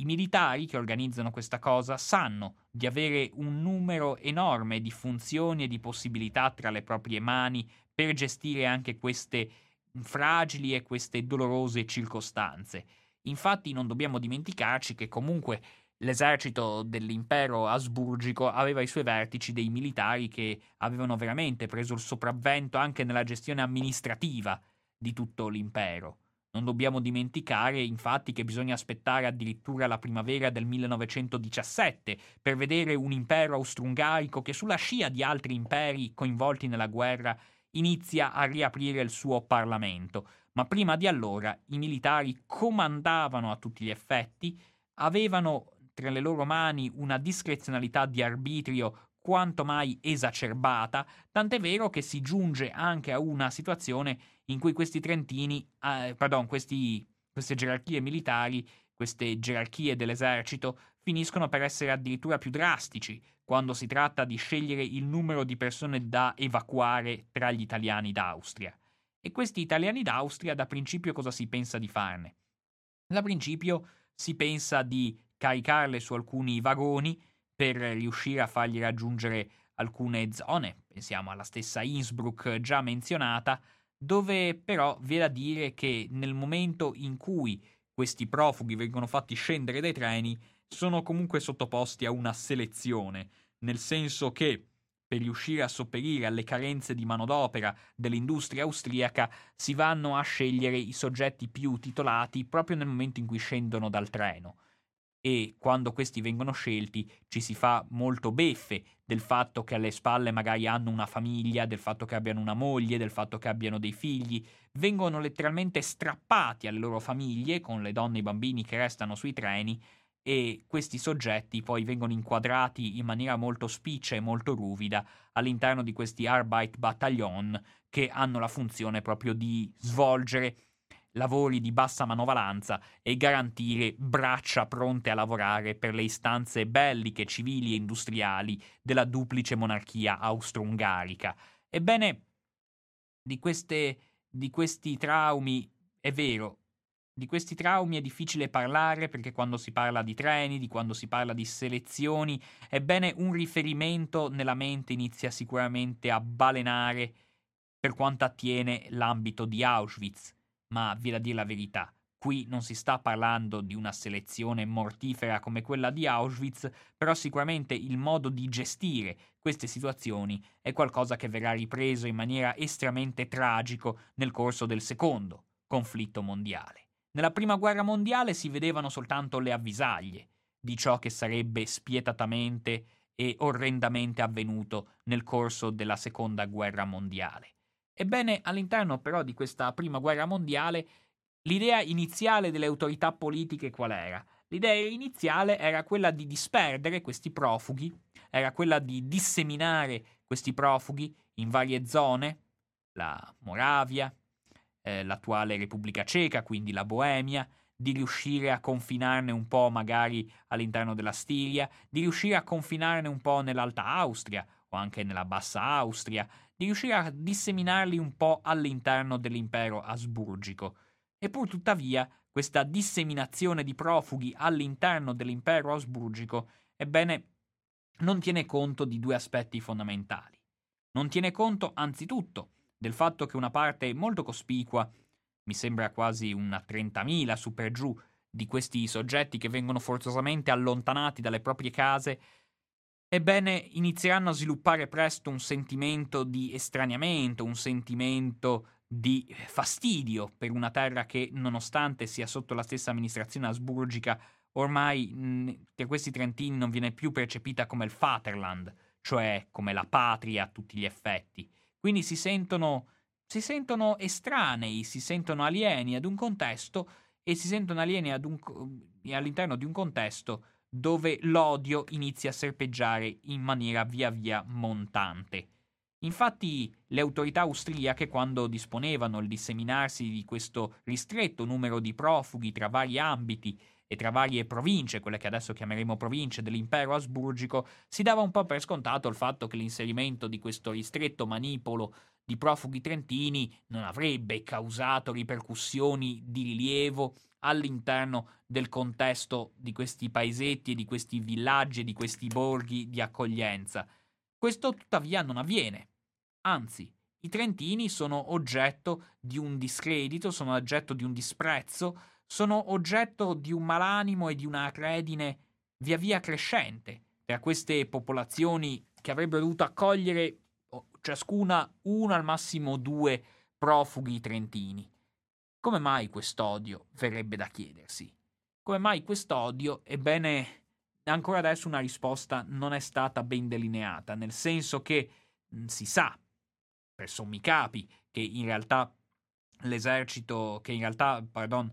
I militari che organizzano questa cosa sanno di avere un numero enorme di funzioni e di possibilità tra le proprie mani per gestire anche queste fragili e queste dolorose circostanze. Infatti non dobbiamo dimenticarci che comunque l'esercito dell'impero asburgico aveva ai suoi vertici dei militari che avevano veramente preso il sopravvento anche nella gestione amministrativa di tutto l'impero. Non dobbiamo dimenticare infatti che bisogna aspettare addirittura la primavera del 1917 per vedere un impero austro-ungarico che sulla scia di altri imperi coinvolti nella guerra inizia a riaprire il suo Parlamento, ma prima di allora i militari comandavano a tutti gli effetti, avevano tra le loro mani una discrezionalità di arbitrio quanto mai esacerbata, tant'è vero che si giunge anche a una situazione in cui questi trentini, eh, pardon, questi, queste gerarchie militari, queste gerarchie dell'esercito, finiscono per essere addirittura più drastici, quando si tratta di scegliere il numero di persone da evacuare tra gli italiani d'Austria. E questi italiani d'Austria da principio cosa si pensa di farne? Da principio si pensa di caricarle su alcuni vagoni per riuscire a fargli raggiungere alcune zone, pensiamo alla stessa Innsbruck già menzionata, dove però vi è da dire che nel momento in cui questi profughi vengono fatti scendere dai treni, sono comunque sottoposti a una selezione, nel senso che per riuscire a sopperire alle carenze di manodopera dell'industria austriaca si vanno a scegliere i soggetti più titolati proprio nel momento in cui scendono dal treno. E quando questi vengono scelti ci si fa molto beffe del fatto che alle spalle magari hanno una famiglia, del fatto che abbiano una moglie, del fatto che abbiano dei figli, vengono letteralmente strappati alle loro famiglie con le donne e i bambini che restano sui treni e questi soggetti poi vengono inquadrati in maniera molto spiccia e molto ruvida all'interno di questi Arbeitbataillon che hanno la funzione proprio di svolgere lavori di bassa manovalanza e garantire braccia pronte a lavorare per le istanze belliche, civili e industriali della duplice monarchia austro-ungarica. Ebbene, di, queste, di questi traumi è vero, di questi traumi è difficile parlare perché quando si parla di treni, di quando si parla di selezioni, ebbene un riferimento nella mente inizia sicuramente a balenare per quanto attiene l'ambito di Auschwitz. Ma vi da dire la verità, qui non si sta parlando di una selezione mortifera come quella di Auschwitz, però sicuramente il modo di gestire queste situazioni è qualcosa che verrà ripreso in maniera estremamente tragico nel corso del secondo conflitto mondiale. Nella prima guerra mondiale si vedevano soltanto le avvisaglie di ciò che sarebbe spietatamente e orrendamente avvenuto nel corso della seconda guerra mondiale. Ebbene, all'interno però di questa prima guerra mondiale, l'idea iniziale delle autorità politiche qual era? L'idea iniziale era quella di disperdere questi profughi, era quella di disseminare questi profughi in varie zone, la Moravia, eh, l'attuale Repubblica Ceca, quindi la Boemia, di riuscire a confinarne un po' magari all'interno della Stiria, di riuscire a confinarne un po' nell'Alta Austria o anche nella Bassa Austria, di riuscire a disseminarli un po' all'interno dell'impero asburgico. Eppur tuttavia, questa disseminazione di profughi all'interno dell'impero asburgico, ebbene, non tiene conto di due aspetti fondamentali. Non tiene conto, anzitutto, del fatto che una parte molto cospicua, mi sembra quasi una 30.000 su per giù, di questi soggetti che vengono forzosamente allontanati dalle proprie case, ebbene inizieranno a sviluppare presto un sentimento di estraniamento, un sentimento di fastidio per una terra che, nonostante sia sotto la stessa amministrazione asburgica, ormai mh, per questi trentini non viene più percepita come il Vaterland, cioè come la patria a tutti gli effetti. Quindi si sentono si sentono estranei, si sentono alieni ad un contesto e si sentono alieni un, all'interno di un contesto dove l'odio inizia a serpeggiare in maniera via via montante. Infatti le autorità austriache, quando disponevano il disseminarsi di questo ristretto numero di profughi tra vari ambiti e tra varie province, quelle che adesso chiameremo province dell'impero asburgico, si dava un po' per scontato il fatto che l'inserimento di questo ristretto manipolo di profughi trentini non avrebbe causato ripercussioni di rilievo all'interno del contesto di questi paesetti e di questi villaggi e di questi borghi di accoglienza. Questo tuttavia non avviene. Anzi, i trentini sono oggetto di un discredito, sono oggetto di un disprezzo, sono oggetto di un malanimo e di una credine via via crescente tra queste popolazioni che avrebbero dovuto accogliere ciascuna uno al massimo due profughi trentini. Come mai quest'odio? verrebbe da chiedersi. Come mai quest'odio? Ebbene, ancora adesso una risposta non è stata ben delineata, nel senso che mh, si sa, per sommi capi, che in realtà l'esercito, che in realtà, pardon,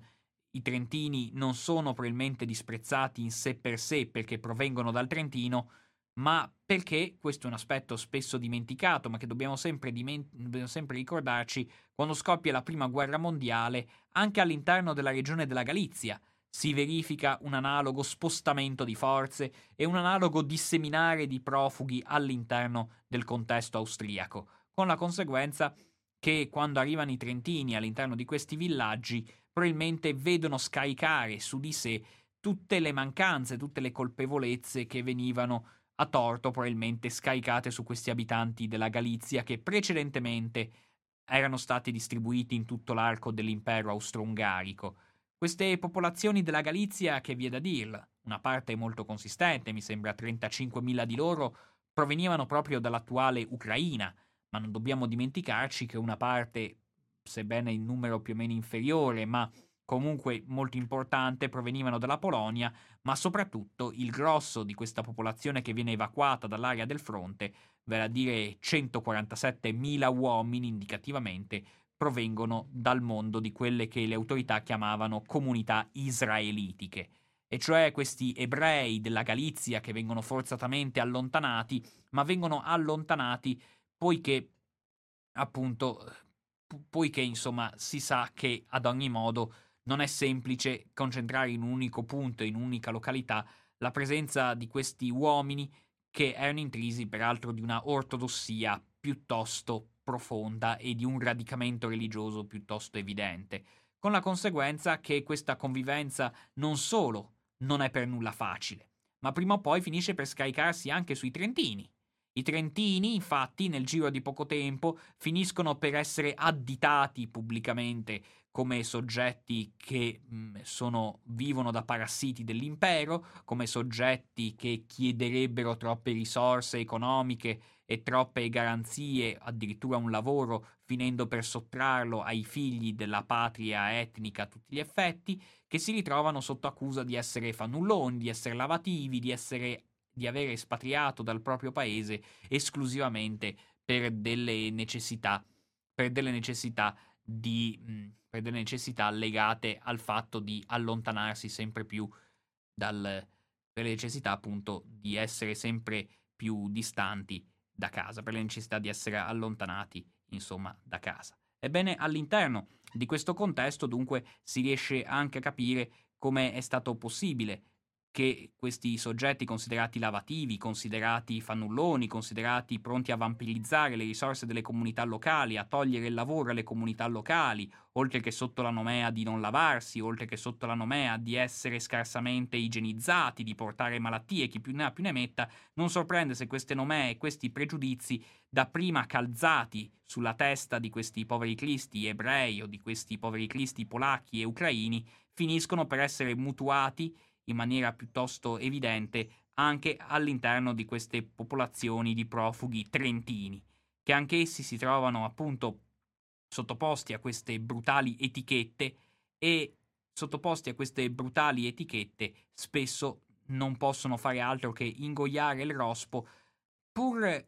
i trentini non sono probabilmente disprezzati in sé per sé perché provengono dal Trentino, ma perché, questo è un aspetto spesso dimenticato, ma che dobbiamo sempre, diment- dobbiamo sempre ricordarci, quando scoppia la prima guerra mondiale, anche all'interno della regione della Galizia si verifica un analogo spostamento di forze e un analogo disseminare di profughi all'interno del contesto austriaco, con la conseguenza che quando arrivano i trentini all'interno di questi villaggi probabilmente vedono scaricare su di sé tutte le mancanze, tutte le colpevolezze che venivano a torto probabilmente scaricate su questi abitanti della Galizia che precedentemente erano stati distribuiti in tutto l'arco dell'impero austro-ungarico. Queste popolazioni della Galizia, che vi è da dirla, una parte molto consistente, mi sembra 35.000 di loro, provenivano proprio dall'attuale Ucraina, ma non dobbiamo dimenticarci che una parte sebbene in numero più o meno inferiore, ma comunque molto importante, provenivano dalla Polonia, ma soprattutto il grosso di questa popolazione che viene evacuata dall'area del fronte, vale a dire 147.000 uomini indicativamente, provengono dal mondo di quelle che le autorità chiamavano comunità israelitiche, e cioè questi ebrei della Galizia che vengono forzatamente allontanati, ma vengono allontanati poiché appunto poiché insomma si sa che ad ogni modo non è semplice concentrare in un unico punto, in un'unica località, la presenza di questi uomini che erano intrisi peraltro di una ortodossia piuttosto profonda e di un radicamento religioso piuttosto evidente, con la conseguenza che questa convivenza non solo non è per nulla facile, ma prima o poi finisce per scaricarsi anche sui trentini, i trentini, infatti, nel giro di poco tempo finiscono per essere additati pubblicamente come soggetti che mm, sono, vivono da parassiti dell'impero, come soggetti che chiederebbero troppe risorse economiche e troppe garanzie, addirittura un lavoro, finendo per sottrarlo ai figli della patria etnica a tutti gli effetti, che si ritrovano sotto accusa di essere fannulloni, di essere lavativi, di essere di aver espatriato dal proprio paese esclusivamente per delle necessità, per delle necessità di, mh, per delle necessità legate al fatto di allontanarsi sempre più dal, per le necessità appunto di essere sempre più distanti da casa, per le necessità di essere allontanati, insomma, da casa. Ebbene, all'interno di questo contesto, dunque, si riesce anche a capire come è stato possibile che questi soggetti considerati lavativi, considerati fannulloni, considerati pronti a vampirizzare le risorse delle comunità locali, a togliere il lavoro alle comunità locali, oltre che sotto la nomea di non lavarsi, oltre che sotto la nomea di essere scarsamente igienizzati, di portare malattie, chi più ne ha più ne metta, non sorprende se queste nomee e questi pregiudizi, dapprima calzati sulla testa di questi poveri cristi ebrei o di questi poveri cristi polacchi e ucraini, finiscono per essere mutuati in maniera piuttosto evidente anche all'interno di queste popolazioni di profughi trentini, che anch'essi si trovano appunto sottoposti a queste brutali etichette e sottoposti a queste brutali etichette spesso non possono fare altro che ingoiare il rospo pur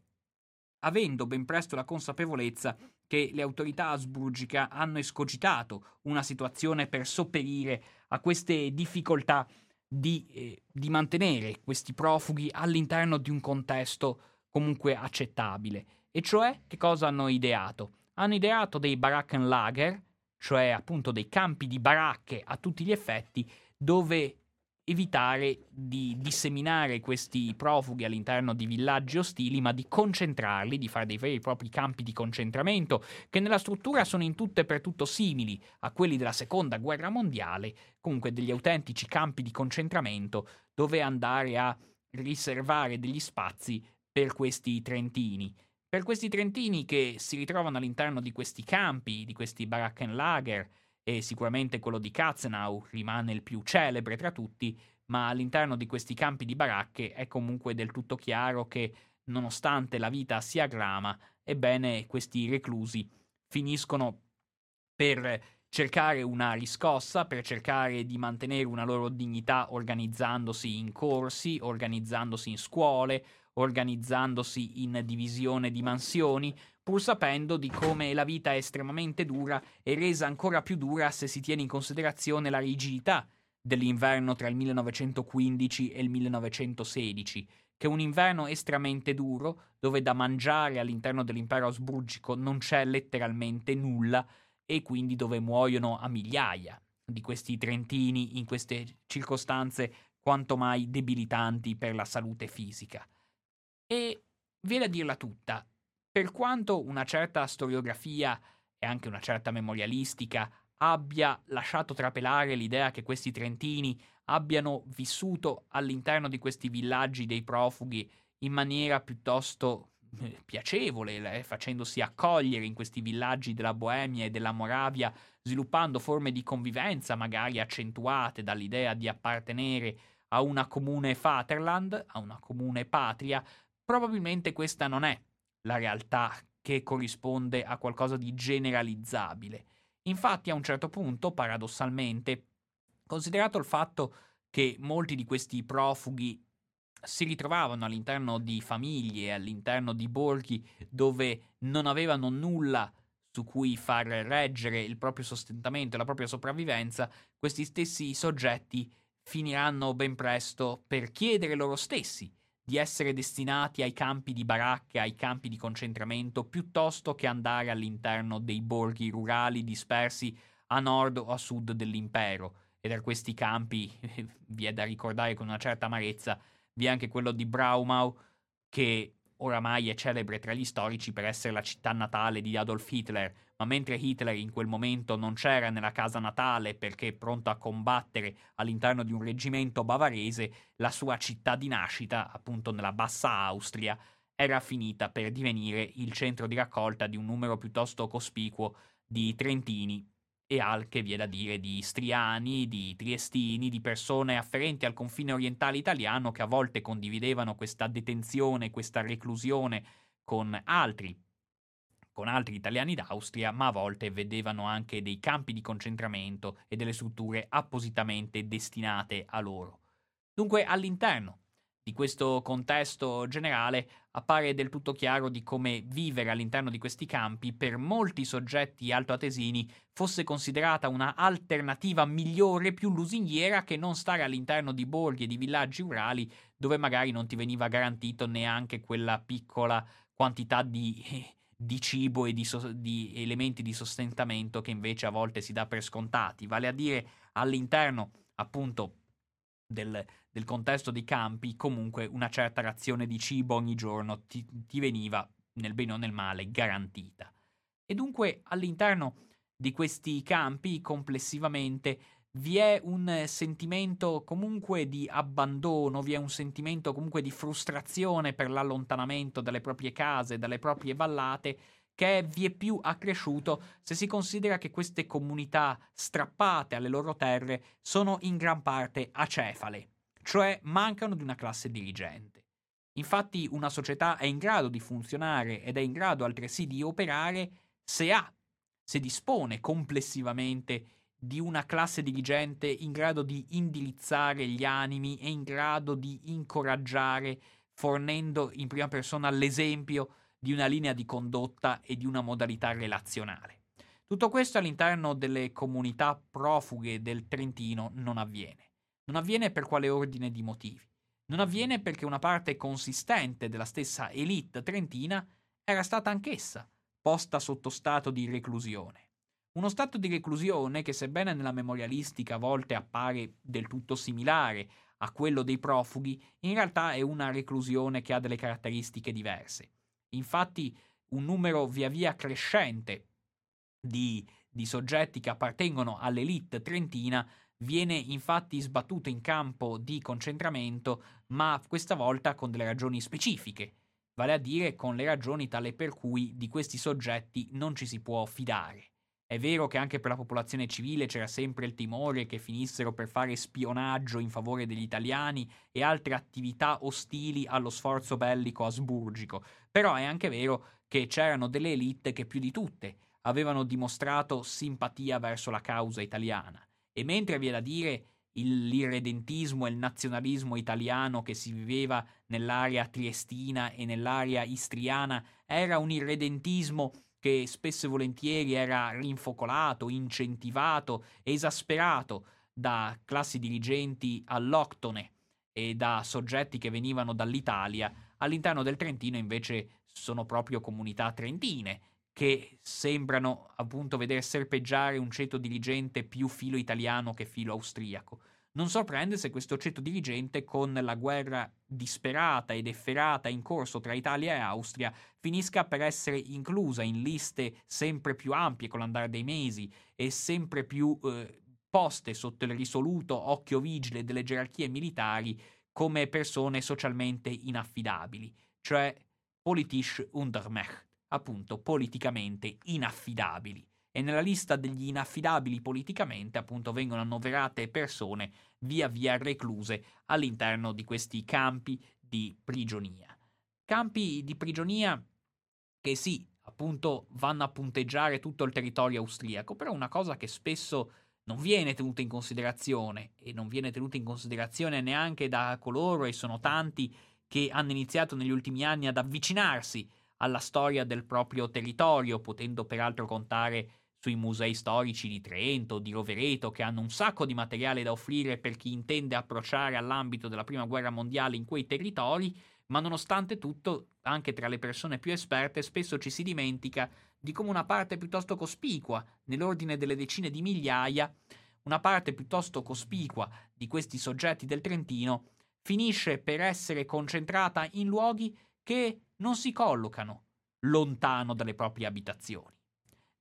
avendo ben presto la consapevolezza che le autorità asburgica hanno escogitato una situazione per sopperire a queste difficoltà di, eh, di mantenere questi profughi all'interno di un contesto comunque accettabile. E cioè che cosa hanno ideato? Hanno ideato dei Barackenlager, cioè appunto dei campi di baracche a tutti gli effetti, dove evitare di disseminare questi profughi all'interno di villaggi ostili, ma di concentrarli, di fare dei veri e propri campi di concentramento, che nella struttura sono in tutto e per tutto simili a quelli della seconda guerra mondiale, comunque degli autentici campi di concentramento dove andare a riservare degli spazi per questi trentini. Per questi trentini che si ritrovano all'interno di questi campi, di questi Barackenlager, e sicuramente quello di Katzenau rimane il più celebre tra tutti, ma all'interno di questi campi di baracche è comunque del tutto chiaro che, nonostante la vita sia grama, ebbene questi reclusi finiscono per cercare una riscossa, per cercare di mantenere una loro dignità organizzandosi in corsi, organizzandosi in scuole, organizzandosi in divisione di mansioni, pur sapendo di come la vita è estremamente dura e resa ancora più dura se si tiene in considerazione la rigidità dell'inverno tra il 1915 e il 1916, che è un inverno estremamente duro, dove da mangiare all'interno dell'impero asburgico non c'è letteralmente nulla e quindi dove muoiono a migliaia di questi trentini in queste circostanze quanto mai debilitanti per la salute fisica. E viene a dirla tutta, per quanto una certa storiografia e anche una certa memorialistica abbia lasciato trapelare l'idea che questi trentini abbiano vissuto all'interno di questi villaggi dei profughi in maniera piuttosto eh, piacevole, eh, facendosi accogliere in questi villaggi della Boemia e della Moravia, sviluppando forme di convivenza magari accentuate dall'idea di appartenere a una comune Vaterland, a una comune patria, probabilmente questa non è la realtà che corrisponde a qualcosa di generalizzabile. Infatti, a un certo punto, paradossalmente, considerato il fatto che molti di questi profughi si ritrovavano all'interno di famiglie, all'interno di borghi dove non avevano nulla su cui far reggere il proprio sostentamento e la propria sopravvivenza, questi stessi soggetti finiranno ben presto per chiedere loro stessi di essere destinati ai campi di baracche, ai campi di concentramento, piuttosto che andare all'interno dei borghi rurali dispersi a nord o a sud dell'impero. E tra questi campi vi è da ricordare con una certa amarezza, vi è anche quello di Braumau, che oramai è celebre tra gli storici per essere la città natale di Adolf Hitler, ma mentre Hitler in quel momento non c'era nella casa natale perché pronto a combattere all'interno di un reggimento bavarese, la sua città di nascita, appunto nella Bassa Austria, era finita per divenire il centro di raccolta di un numero piuttosto cospicuo di trentini e anche, vi è da dire, di istriani, di triestini, di persone afferenti al confine orientale italiano che a volte condividevano questa detenzione, questa reclusione con altri con altri italiani d'Austria, ma a volte vedevano anche dei campi di concentramento e delle strutture appositamente destinate a loro. Dunque, all'interno di questo contesto generale appare del tutto chiaro di come vivere all'interno di questi campi per molti soggetti altoatesini fosse considerata una alternativa migliore, più lusinghiera che non stare all'interno di borghi e di villaggi rurali dove magari non ti veniva garantito neanche quella piccola quantità di di cibo e di, di, elementi di sostentamento che invece a volte si dà per scontati, vale a dire all'interno appunto del, del contesto dei campi comunque una certa razione di cibo ogni giorno ti, ti veniva nel bene o nel male garantita. E dunque all'interno di questi campi complessivamente vi è un sentimento comunque di abbandono, vi è un sentimento comunque di frustrazione per l'allontanamento dalle proprie case, dalle proprie vallate, che è vie più accresciuto se si considera che queste comunità strappate alle loro terre sono in gran parte acefale, cioè mancano di una classe dirigente. Infatti una società è in grado di funzionare ed è in grado altresì di operare se ha, se dispone complessivamente di una classe dirigente in grado di indirizzare gli animi e in grado di incoraggiare, fornendo in prima persona l'esempio di una linea di condotta e di una modalità relazionale. Tutto questo all'interno delle comunità profughe del Trentino non avviene. Non avviene per quale ordine di motivi? Non avviene perché una parte consistente della stessa elite trentina era stata anch'essa posta sotto stato di reclusione. Uno stato di reclusione che, sebbene nella memorialistica a volte appare del tutto similare a quello dei profughi, in realtà è una reclusione che ha delle caratteristiche diverse. Infatti, un numero via via crescente di, di soggetti che appartengono all'elite trentina viene infatti sbattuto in campo di concentramento, ma questa volta con delle ragioni specifiche, vale a dire con le ragioni tale per cui di questi soggetti non ci si può fidare. È vero che anche per la popolazione civile c'era sempre il timore che finissero per fare spionaggio in favore degli italiani e altre attività ostili allo sforzo bellico asburgico, però è anche vero che c'erano delle elite che più di tutte avevano dimostrato simpatia verso la causa italiana. E mentre vi è da dire l'irredentismo e il nazionalismo italiano che si viveva nell'area triestina e nell'area istriana era un irredentismo che spesso e volentieri era rinfocolato, incentivato, esasperato da classi dirigenti alloctone e da soggetti che venivano dall'Italia, all'interno del Trentino invece sono proprio comunità trentine che sembrano appunto veder serpeggiare un ceto dirigente più filo italiano che filo austriaco. Non sorprende se questo ceto dirigente, con la guerra disperata ed efferata in corso tra Italia e Austria, finisca per essere inclusa in liste sempre più ampie con l'andare dei mesi e sempre più eh, poste sotto il risoluto occhio vigile delle gerarchie militari come persone socialmente inaffidabili, cioè politisch untermech appunto politicamente inaffidabili e nella lista degli inaffidabili politicamente appunto vengono annoverate persone via via recluse all'interno di questi campi di prigionia. Campi di prigionia che sì, appunto vanno a punteggiare tutto il territorio austriaco, però una cosa che spesso non viene tenuta in considerazione e non viene tenuta in considerazione neanche da coloro e sono tanti che hanno iniziato negli ultimi anni ad avvicinarsi alla storia del proprio territorio, potendo peraltro contare sui musei storici di Trento, di Rovereto, che hanno un sacco di materiale da offrire per chi intende approcciare all'ambito della Prima Guerra Mondiale in quei territori, ma nonostante tutto, anche tra le persone più esperte, spesso ci si dimentica di come una parte piuttosto cospicua, nell'ordine delle decine di migliaia, una parte piuttosto cospicua di questi soggetti del Trentino finisce per essere concentrata in luoghi che non si collocano lontano dalle proprie abitazioni.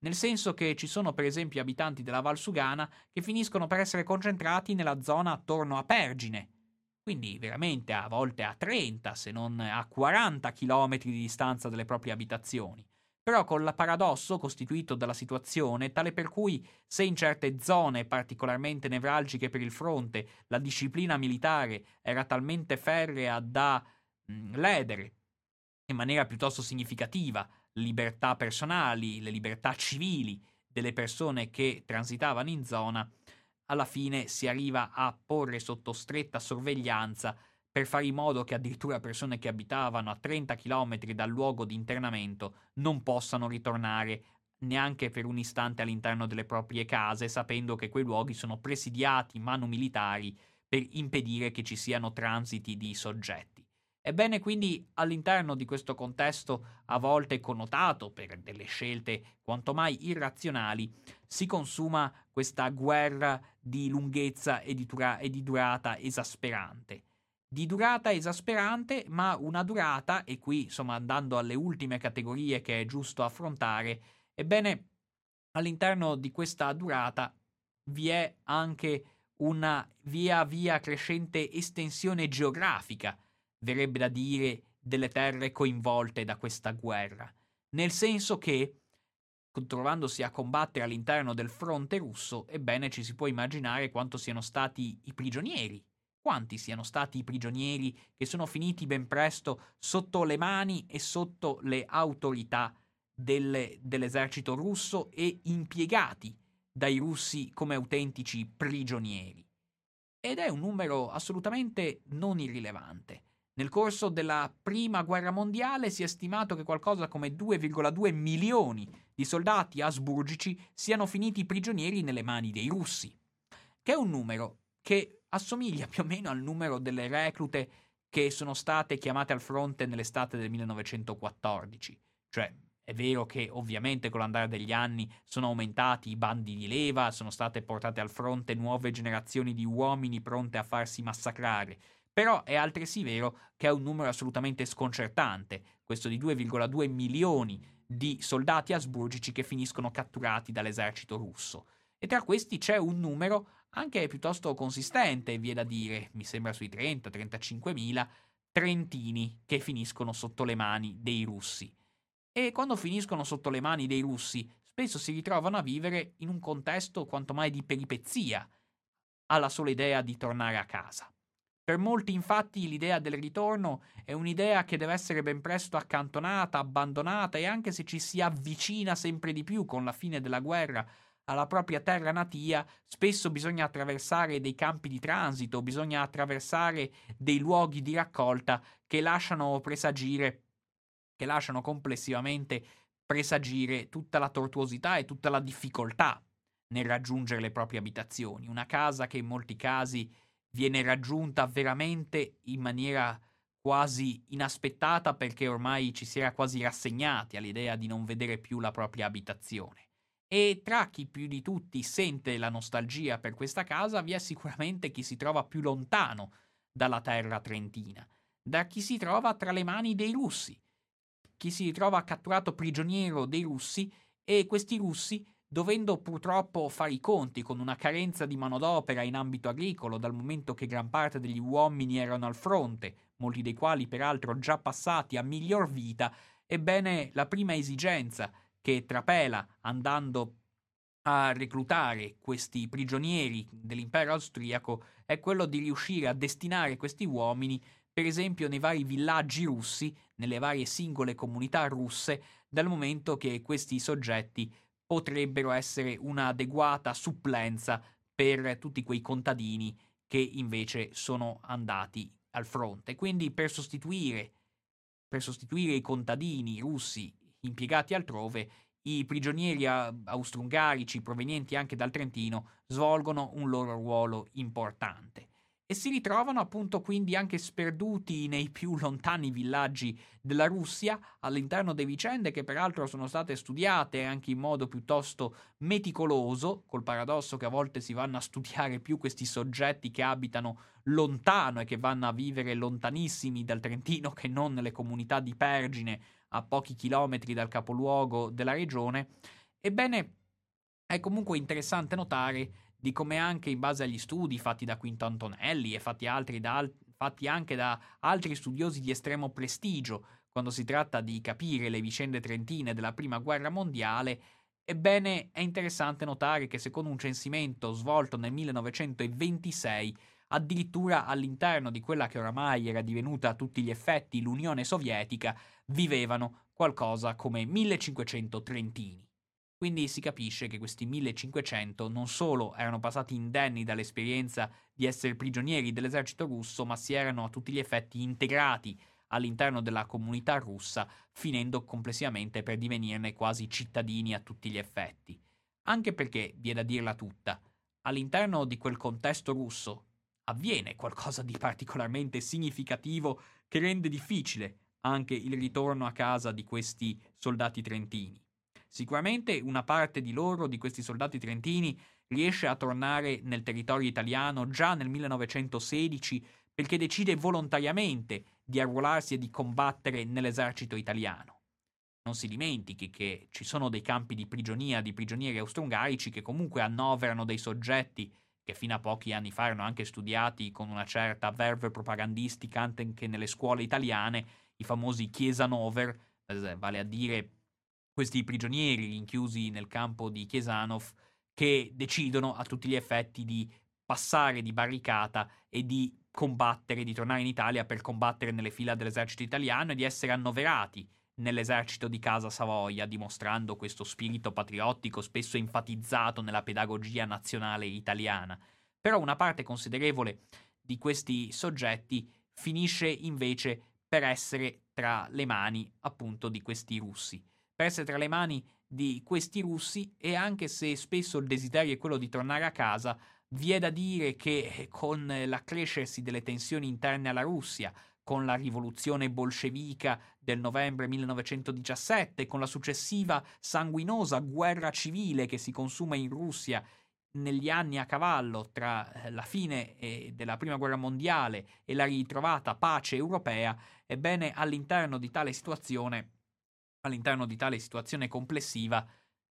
Nel senso che ci sono per esempio abitanti della Valsugana che finiscono per essere concentrati nella zona attorno a Pergine, quindi veramente a volte a 30 se non a 40 km di distanza dalle proprie abitazioni. Però con il paradosso costituito dalla situazione tale per cui se in certe zone particolarmente nevralgiche per il fronte la disciplina militare era talmente ferrea da mh, ledere in maniera piuttosto significativa libertà personali, le libertà civili delle persone che transitavano in zona, alla fine si arriva a porre sotto stretta sorveglianza per fare in modo che addirittura persone che abitavano a 30 km dal luogo di internamento non possano ritornare neanche per un istante all'interno delle proprie case, sapendo che quei luoghi sono presidiati in mano militari per impedire che ci siano transiti di soggetti. Ebbene, quindi all'interno di questo contesto, a volte connotato per delle scelte quanto mai irrazionali, si consuma questa guerra di lunghezza e di, dura- e di durata esasperante. Di durata esasperante, ma una durata, e qui insomma andando alle ultime categorie che è giusto affrontare, ebbene, all'interno di questa durata vi è anche una via via crescente estensione geografica verrebbe da dire, delle terre coinvolte da questa guerra, nel senso che, trovandosi a combattere all'interno del fronte russo, ebbene ci si può immaginare quanto siano stati i prigionieri, quanti siano stati i prigionieri che sono finiti ben presto sotto le mani e sotto le autorità delle, dell'esercito russo e impiegati dai russi come autentici prigionieri. Ed è un numero assolutamente non irrilevante Nel corso della prima guerra mondiale si è stimato che qualcosa come 2,2 milioni di soldati asburgici siano finiti prigionieri nelle mani dei russi, che è un numero che assomiglia più o meno al numero delle reclute che sono state chiamate al fronte nell'estate del 1914. Cioè, è vero che ovviamente con l'andare degli anni sono aumentati i bandi di leva, sono state portate al fronte nuove generazioni di uomini pronte a farsi massacrare, però è altresì vero che è un numero assolutamente sconcertante, questo di 2,2 milioni di soldati asburgici che finiscono catturati dall'esercito russo. E tra questi c'è un numero anche piuttosto consistente, vi è da dire, mi sembra sui 30-35 mila trentini che finiscono sotto le mani dei russi. E quando finiscono sotto le mani dei russi, spesso si ritrovano a vivere in un contesto quanto mai di peripezia, alla sola idea di tornare a casa. Per molti infatti l'idea del ritorno è un'idea che deve essere ben presto accantonata, abbandonata e anche se ci si avvicina sempre di più con la fine della guerra alla propria terra natia, spesso bisogna attraversare dei campi di transito, bisogna attraversare dei luoghi di raccolta che lasciano presagire, che lasciano complessivamente presagire tutta la tortuosità e tutta la difficoltà nel raggiungere le proprie abitazioni. Una casa che in molti casi viene raggiunta veramente in maniera quasi inaspettata perché ormai ci si era quasi rassegnati all'idea di non vedere più la propria abitazione. E tra chi più di tutti sente la nostalgia per questa casa vi è sicuramente chi si trova più lontano dalla terra trentina, da chi si trova tra le mani dei russi, chi si trova catturato prigioniero dei russi e questi russi dovendo purtroppo fare i conti con una carenza di manodopera in ambito agricolo, dal momento che gran parte degli uomini erano al fronte, molti dei quali peraltro già passati a miglior vita, ebbene la prima esigenza che trapela andando a reclutare questi prigionieri dell'impero austriaco è quello di riuscire a destinare questi uomini, per esempio nei vari villaggi russi, nelle varie singole comunità russe, dal momento che questi soggetti potrebbero essere un'adeguata supplenza per tutti quei contadini che invece sono andati al fronte. Quindi per sostituire, per sostituire i contadini russi impiegati altrove, i prigionieri austro-ungarici provenienti anche dal Trentino svolgono un loro ruolo importante e si ritrovano appunto quindi anche sperduti nei più lontani villaggi della Russia, all'interno di vicende che peraltro sono state studiate anche in modo piuttosto meticoloso, col paradosso che a volte si vanno a studiare più questi soggetti che abitano lontano e che vanno a vivere lontanissimi dal Trentino che non nelle comunità di Pergine a pochi chilometri dal capoluogo della regione. Ebbene, è comunque interessante notare di come anche in base agli studi fatti da Quinto Antonelli e fatti, da, fatti anche da altri studiosi di estremo prestigio quando si tratta di capire le vicende trentine della Prima Guerra Mondiale, ebbene è interessante notare che secondo un censimento svolto nel 1926, addirittura all'interno di quella che oramai era divenuta a tutti gli effetti l'Unione Sovietica, vivevano qualcosa come 1500 trentini. Quindi si capisce che questi 1500 non solo erano passati indenni dall'esperienza di essere prigionieri dell'esercito russo, ma si erano a tutti gli effetti integrati all'interno della comunità russa, finendo complessivamente per divenirne quasi cittadini a tutti gli effetti. Anche perché, vi è da dirla tutta, all'interno di quel contesto russo avviene qualcosa di particolarmente significativo che rende difficile anche il ritorno a casa di questi soldati trentini. Sicuramente una parte di loro, di questi soldati trentini, riesce a tornare nel territorio italiano già nel 1916 perché decide volontariamente di arruolarsi e di combattere nell'esercito italiano. Non si dimentichi che ci sono dei campi di prigionia di prigionieri austro-ungarici che comunque annoverano dei soggetti che fino a pochi anni fa erano anche studiati con una certa verve propagandistica anche nelle scuole italiane, i famosi Chiesanover, eh, vale a dire questi prigionieri rinchiusi nel campo di Chiesanov che decidono a tutti gli effetti di passare di barricata e di combattere, di tornare in Italia per combattere nelle fila dell'esercito italiano e di essere annoverati nell'esercito di Casa Savoia, dimostrando questo spirito patriottico spesso enfatizzato nella pedagogia nazionale italiana. Però una parte considerevole di questi soggetti finisce invece per essere tra le mani appunto di questi russi. Per essere tra le mani di questi russi e anche se spesso il desiderio è quello di tornare a casa, vi è da dire che con l'accrescersi delle tensioni interne alla Russia, con la rivoluzione bolscevica del novembre 1917, con la successiva sanguinosa guerra civile che si consuma in Russia negli anni a cavallo tra eh, la fine eh, della prima guerra mondiale e la ritrovata pace europea, ebbene all'interno di tale situazione, all'interno di tale situazione complessiva,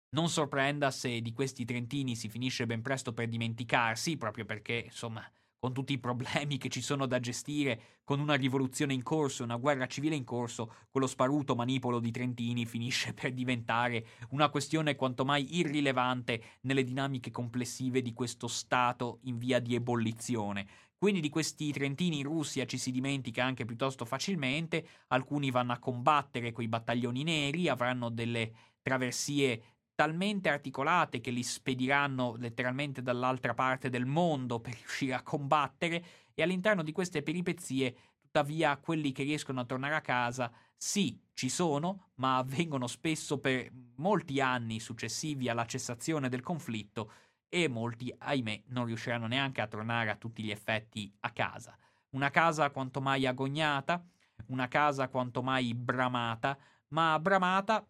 non sorprenda se di questi trentini si finisce ben presto per dimenticarsi, proprio perché, insomma, con tutti i problemi che ci sono da gestire, con una rivoluzione in corso, una guerra civile in corso, quello sparuto manipolo di Trentini finisce per diventare una questione quanto mai irrilevante nelle dinamiche complessive di questo Stato in via di ebollizione. Quindi di questi Trentini in Russia ci si dimentica anche piuttosto facilmente, alcuni vanno a combattere quei battaglioni neri, avranno delle traversie talmente articolate che li spediranno letteralmente dall'altra parte del mondo per riuscire a combattere. E all'interno di queste peripezie tuttavia quelli che riescono a tornare a casa sì, ci sono, ma avvengono spesso per molti anni successivi alla cessazione del conflitto e molti, ahimè, non riusciranno neanche a tornare a tutti gli effetti a casa. Una casa quanto mai agognata, una casa quanto mai bramata, ma bramata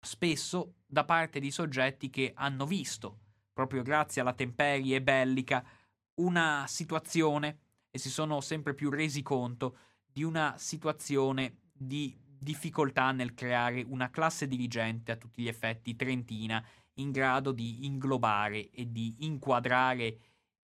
spesso da parte di soggetti che hanno visto, proprio grazie alla temperie bellica, una situazione e si sono sempre più resi conto di una situazione di difficoltà nel creare una classe dirigente a tutti gli effetti trentina in grado di inglobare e di inquadrare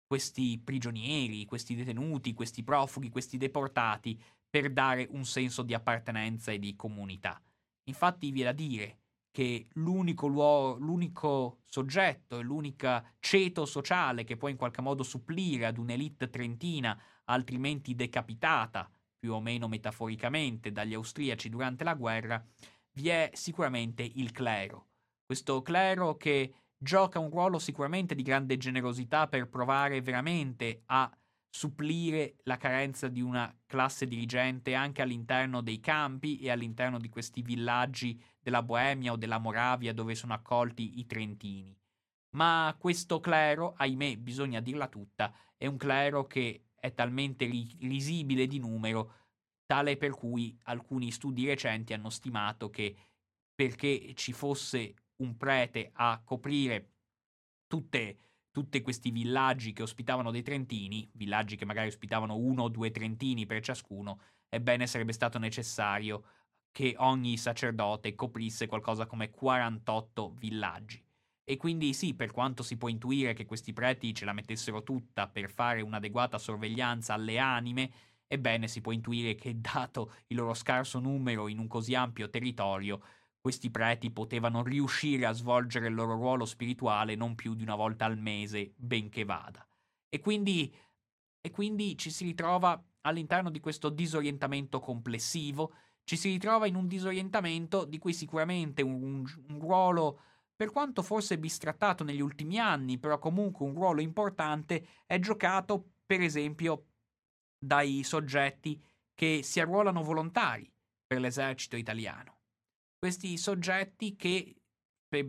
questi prigionieri, questi detenuti, questi profughi, questi deportati per dare un senso di appartenenza e di comunità. Infatti vi è da dire che l'unico, luogo, l'unico soggetto e l'unica ceto sociale che può in qualche modo supplire ad un'elite trentina altrimenti decapitata, più o meno metaforicamente, dagli austriaci durante la guerra, vi è sicuramente il clero. Questo clero che gioca un ruolo sicuramente di grande generosità per provare veramente a supplire la carenza di una classe dirigente anche all'interno dei campi e all'interno di questi villaggi della Boemia o della Moravia dove sono accolti i trentini. Ma questo clero, ahimè, bisogna dirla tutta, è un clero che è talmente risibile di numero, tale per cui alcuni studi recenti hanno stimato che perché ci fosse un prete a coprire tutte tutti questi villaggi che ospitavano dei trentini, villaggi che magari ospitavano uno o due trentini per ciascuno, ebbene sarebbe stato necessario che ogni sacerdote coprisse qualcosa come 48 villaggi. E quindi sì, per quanto si può intuire che questi preti ce la mettessero tutta per fare un'adeguata sorveglianza alle anime, ebbene si può intuire che dato il loro scarso numero in un così ampio territorio, questi preti potevano riuscire a svolgere il loro ruolo spirituale non più di una volta al mese, benché vada. E quindi, e quindi ci si ritrova all'interno di questo disorientamento complessivo, ci si ritrova in un disorientamento di cui sicuramente un, un, ruolo, per quanto forse bistrattato negli ultimi anni, però comunque un ruolo importante, è giocato, per esempio, dai soggetti che si arruolano volontari per l'esercito italiano questi soggetti che,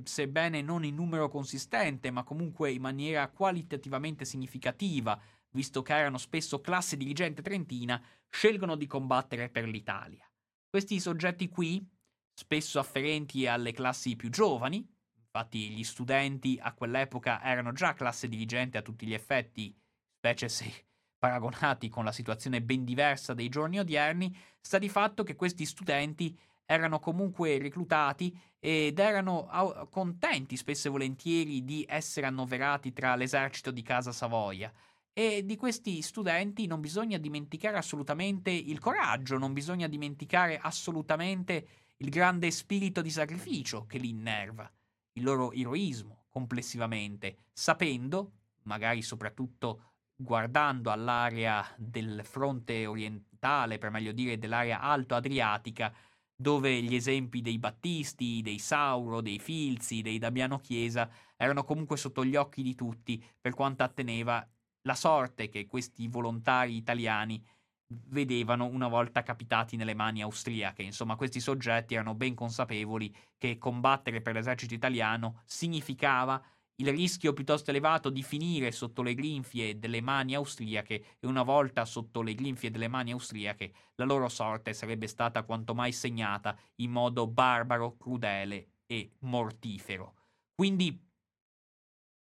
sebbene non in numero consistente, ma comunque in maniera qualitativamente significativa, visto che erano spesso classe dirigente trentina, scelgono di combattere per l'Italia. Questi soggetti qui, spesso afferenti alle classi più giovani, infatti gli studenti a quell'epoca erano già classe dirigente a tutti gli effetti, specie se paragonati con la situazione ben diversa dei giorni odierni, sta di fatto che questi studenti erano comunque reclutati ed erano contenti spesso e volentieri di essere annoverati tra l'esercito di Casa Savoia. E di questi studenti non bisogna dimenticare assolutamente il coraggio, non bisogna dimenticare assolutamente il grande spirito di sacrificio che li innerva, il loro eroismo complessivamente, sapendo, magari soprattutto guardando all'area del fronte orientale, per meglio dire dell'area alto-adriatica, dove gli esempi dei Battisti, dei Sauro, dei Filzi, dei Damiano Chiesa erano comunque sotto gli occhi di tutti per quanto atteneva la sorte che questi volontari italiani vedevano una volta capitati nelle mani austriache. Insomma, questi soggetti erano ben consapevoli che combattere per l'esercito italiano significava il rischio piuttosto elevato di finire sotto le grinfie delle mani austriache e una volta sotto le grinfie delle mani austriache la loro sorte sarebbe stata quanto mai segnata in modo barbaro, crudele e mortifero. Quindi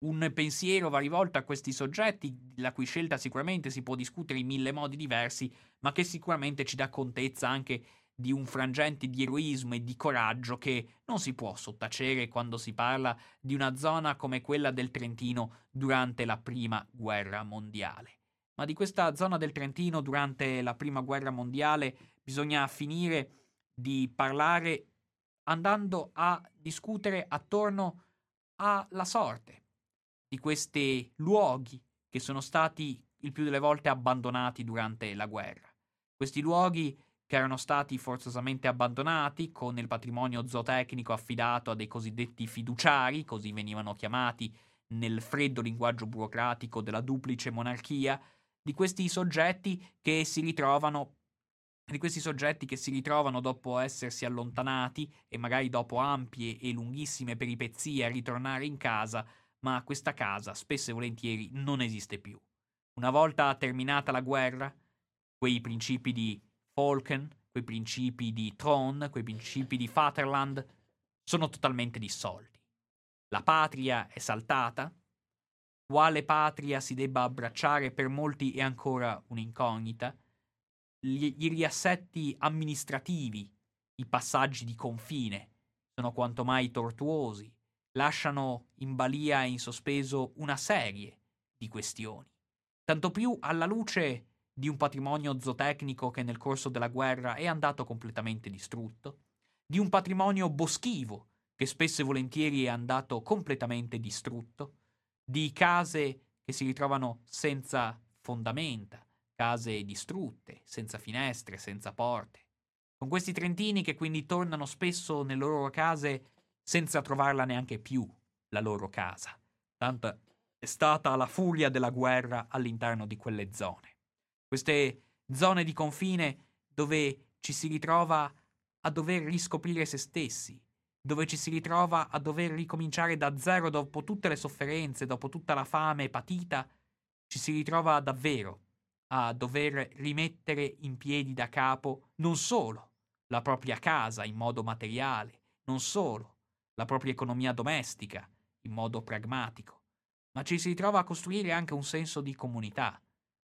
un pensiero va rivolto a questi soggetti, la cui scelta sicuramente si può discutere in mille modi diversi, ma che sicuramente ci dà contezza anche di un frangente di eroismo e di coraggio che non si può sottacere quando si parla di una zona come quella del Trentino durante la Prima Guerra Mondiale. Ma di questa zona del Trentino durante la Prima Guerra Mondiale bisogna finire di parlare andando a discutere attorno alla sorte di questi luoghi che sono stati il più delle volte abbandonati durante la guerra. Questi luoghi che erano stati forzosamente abbandonati con il patrimonio zootecnico affidato a dei cosiddetti fiduciari, così venivano chiamati nel freddo linguaggio burocratico della duplice monarchia, di questi soggetti che si ritrovano di questi soggetti che si ritrovano dopo essersi allontanati e magari dopo ampie e lunghissime peripezie a ritornare in casa, ma questa casa spesso e volentieri non esiste più. Una volta terminata la guerra, quei principi di Falken, quei principi di Tron, quei principi di Vaterland, sono totalmente dissolti. La patria è saltata. Quale patria si debba abbracciare per molti è ancora un'incognita. Gli, I riassetti amministrativi, i passaggi di confine, sono quanto mai tortuosi, lasciano in balia e in sospeso una serie di questioni. Tanto più alla luce di un patrimonio zootecnico che nel corso della guerra è andato completamente distrutto, di un patrimonio boschivo che spesso e volentieri è andato completamente distrutto, di case che si ritrovano senza fondamenta, case distrutte, senza finestre, senza porte. Con questi trentini che quindi tornano spesso nelle loro case senza trovarla neanche più, la loro casa. Tanto è stata la furia della guerra all'interno di quelle zone queste zone di confine dove ci si ritrova a dover riscoprire se stessi, dove ci si ritrova a dover ricominciare da zero dopo tutte le sofferenze, dopo tutta la fame patita, ci si ritrova davvero a dover rimettere in piedi da capo non solo la propria casa in modo materiale, non solo la propria economia domestica in modo pragmatico, ma ci si ritrova a costruire anche un senso di comunità,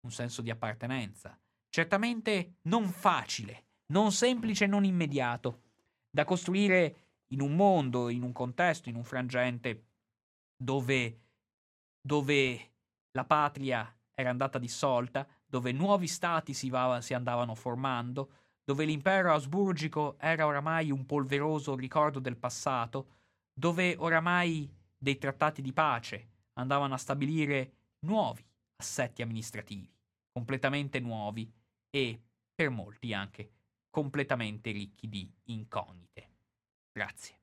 un senso di appartenenza. Certamente non facile, non semplice non immediato, da costruire in un mondo, in un contesto, in un frangente dove, dove la patria era andata dissolta, dove nuovi stati si, va, si andavano formando, dove l'impero asburgico era oramai un polveroso ricordo del passato, dove oramai dei trattati di pace andavano a stabilire nuovi assetti amministrativi, completamente nuovi e, per molti anche, completamente ricchi di incognite. Grazie.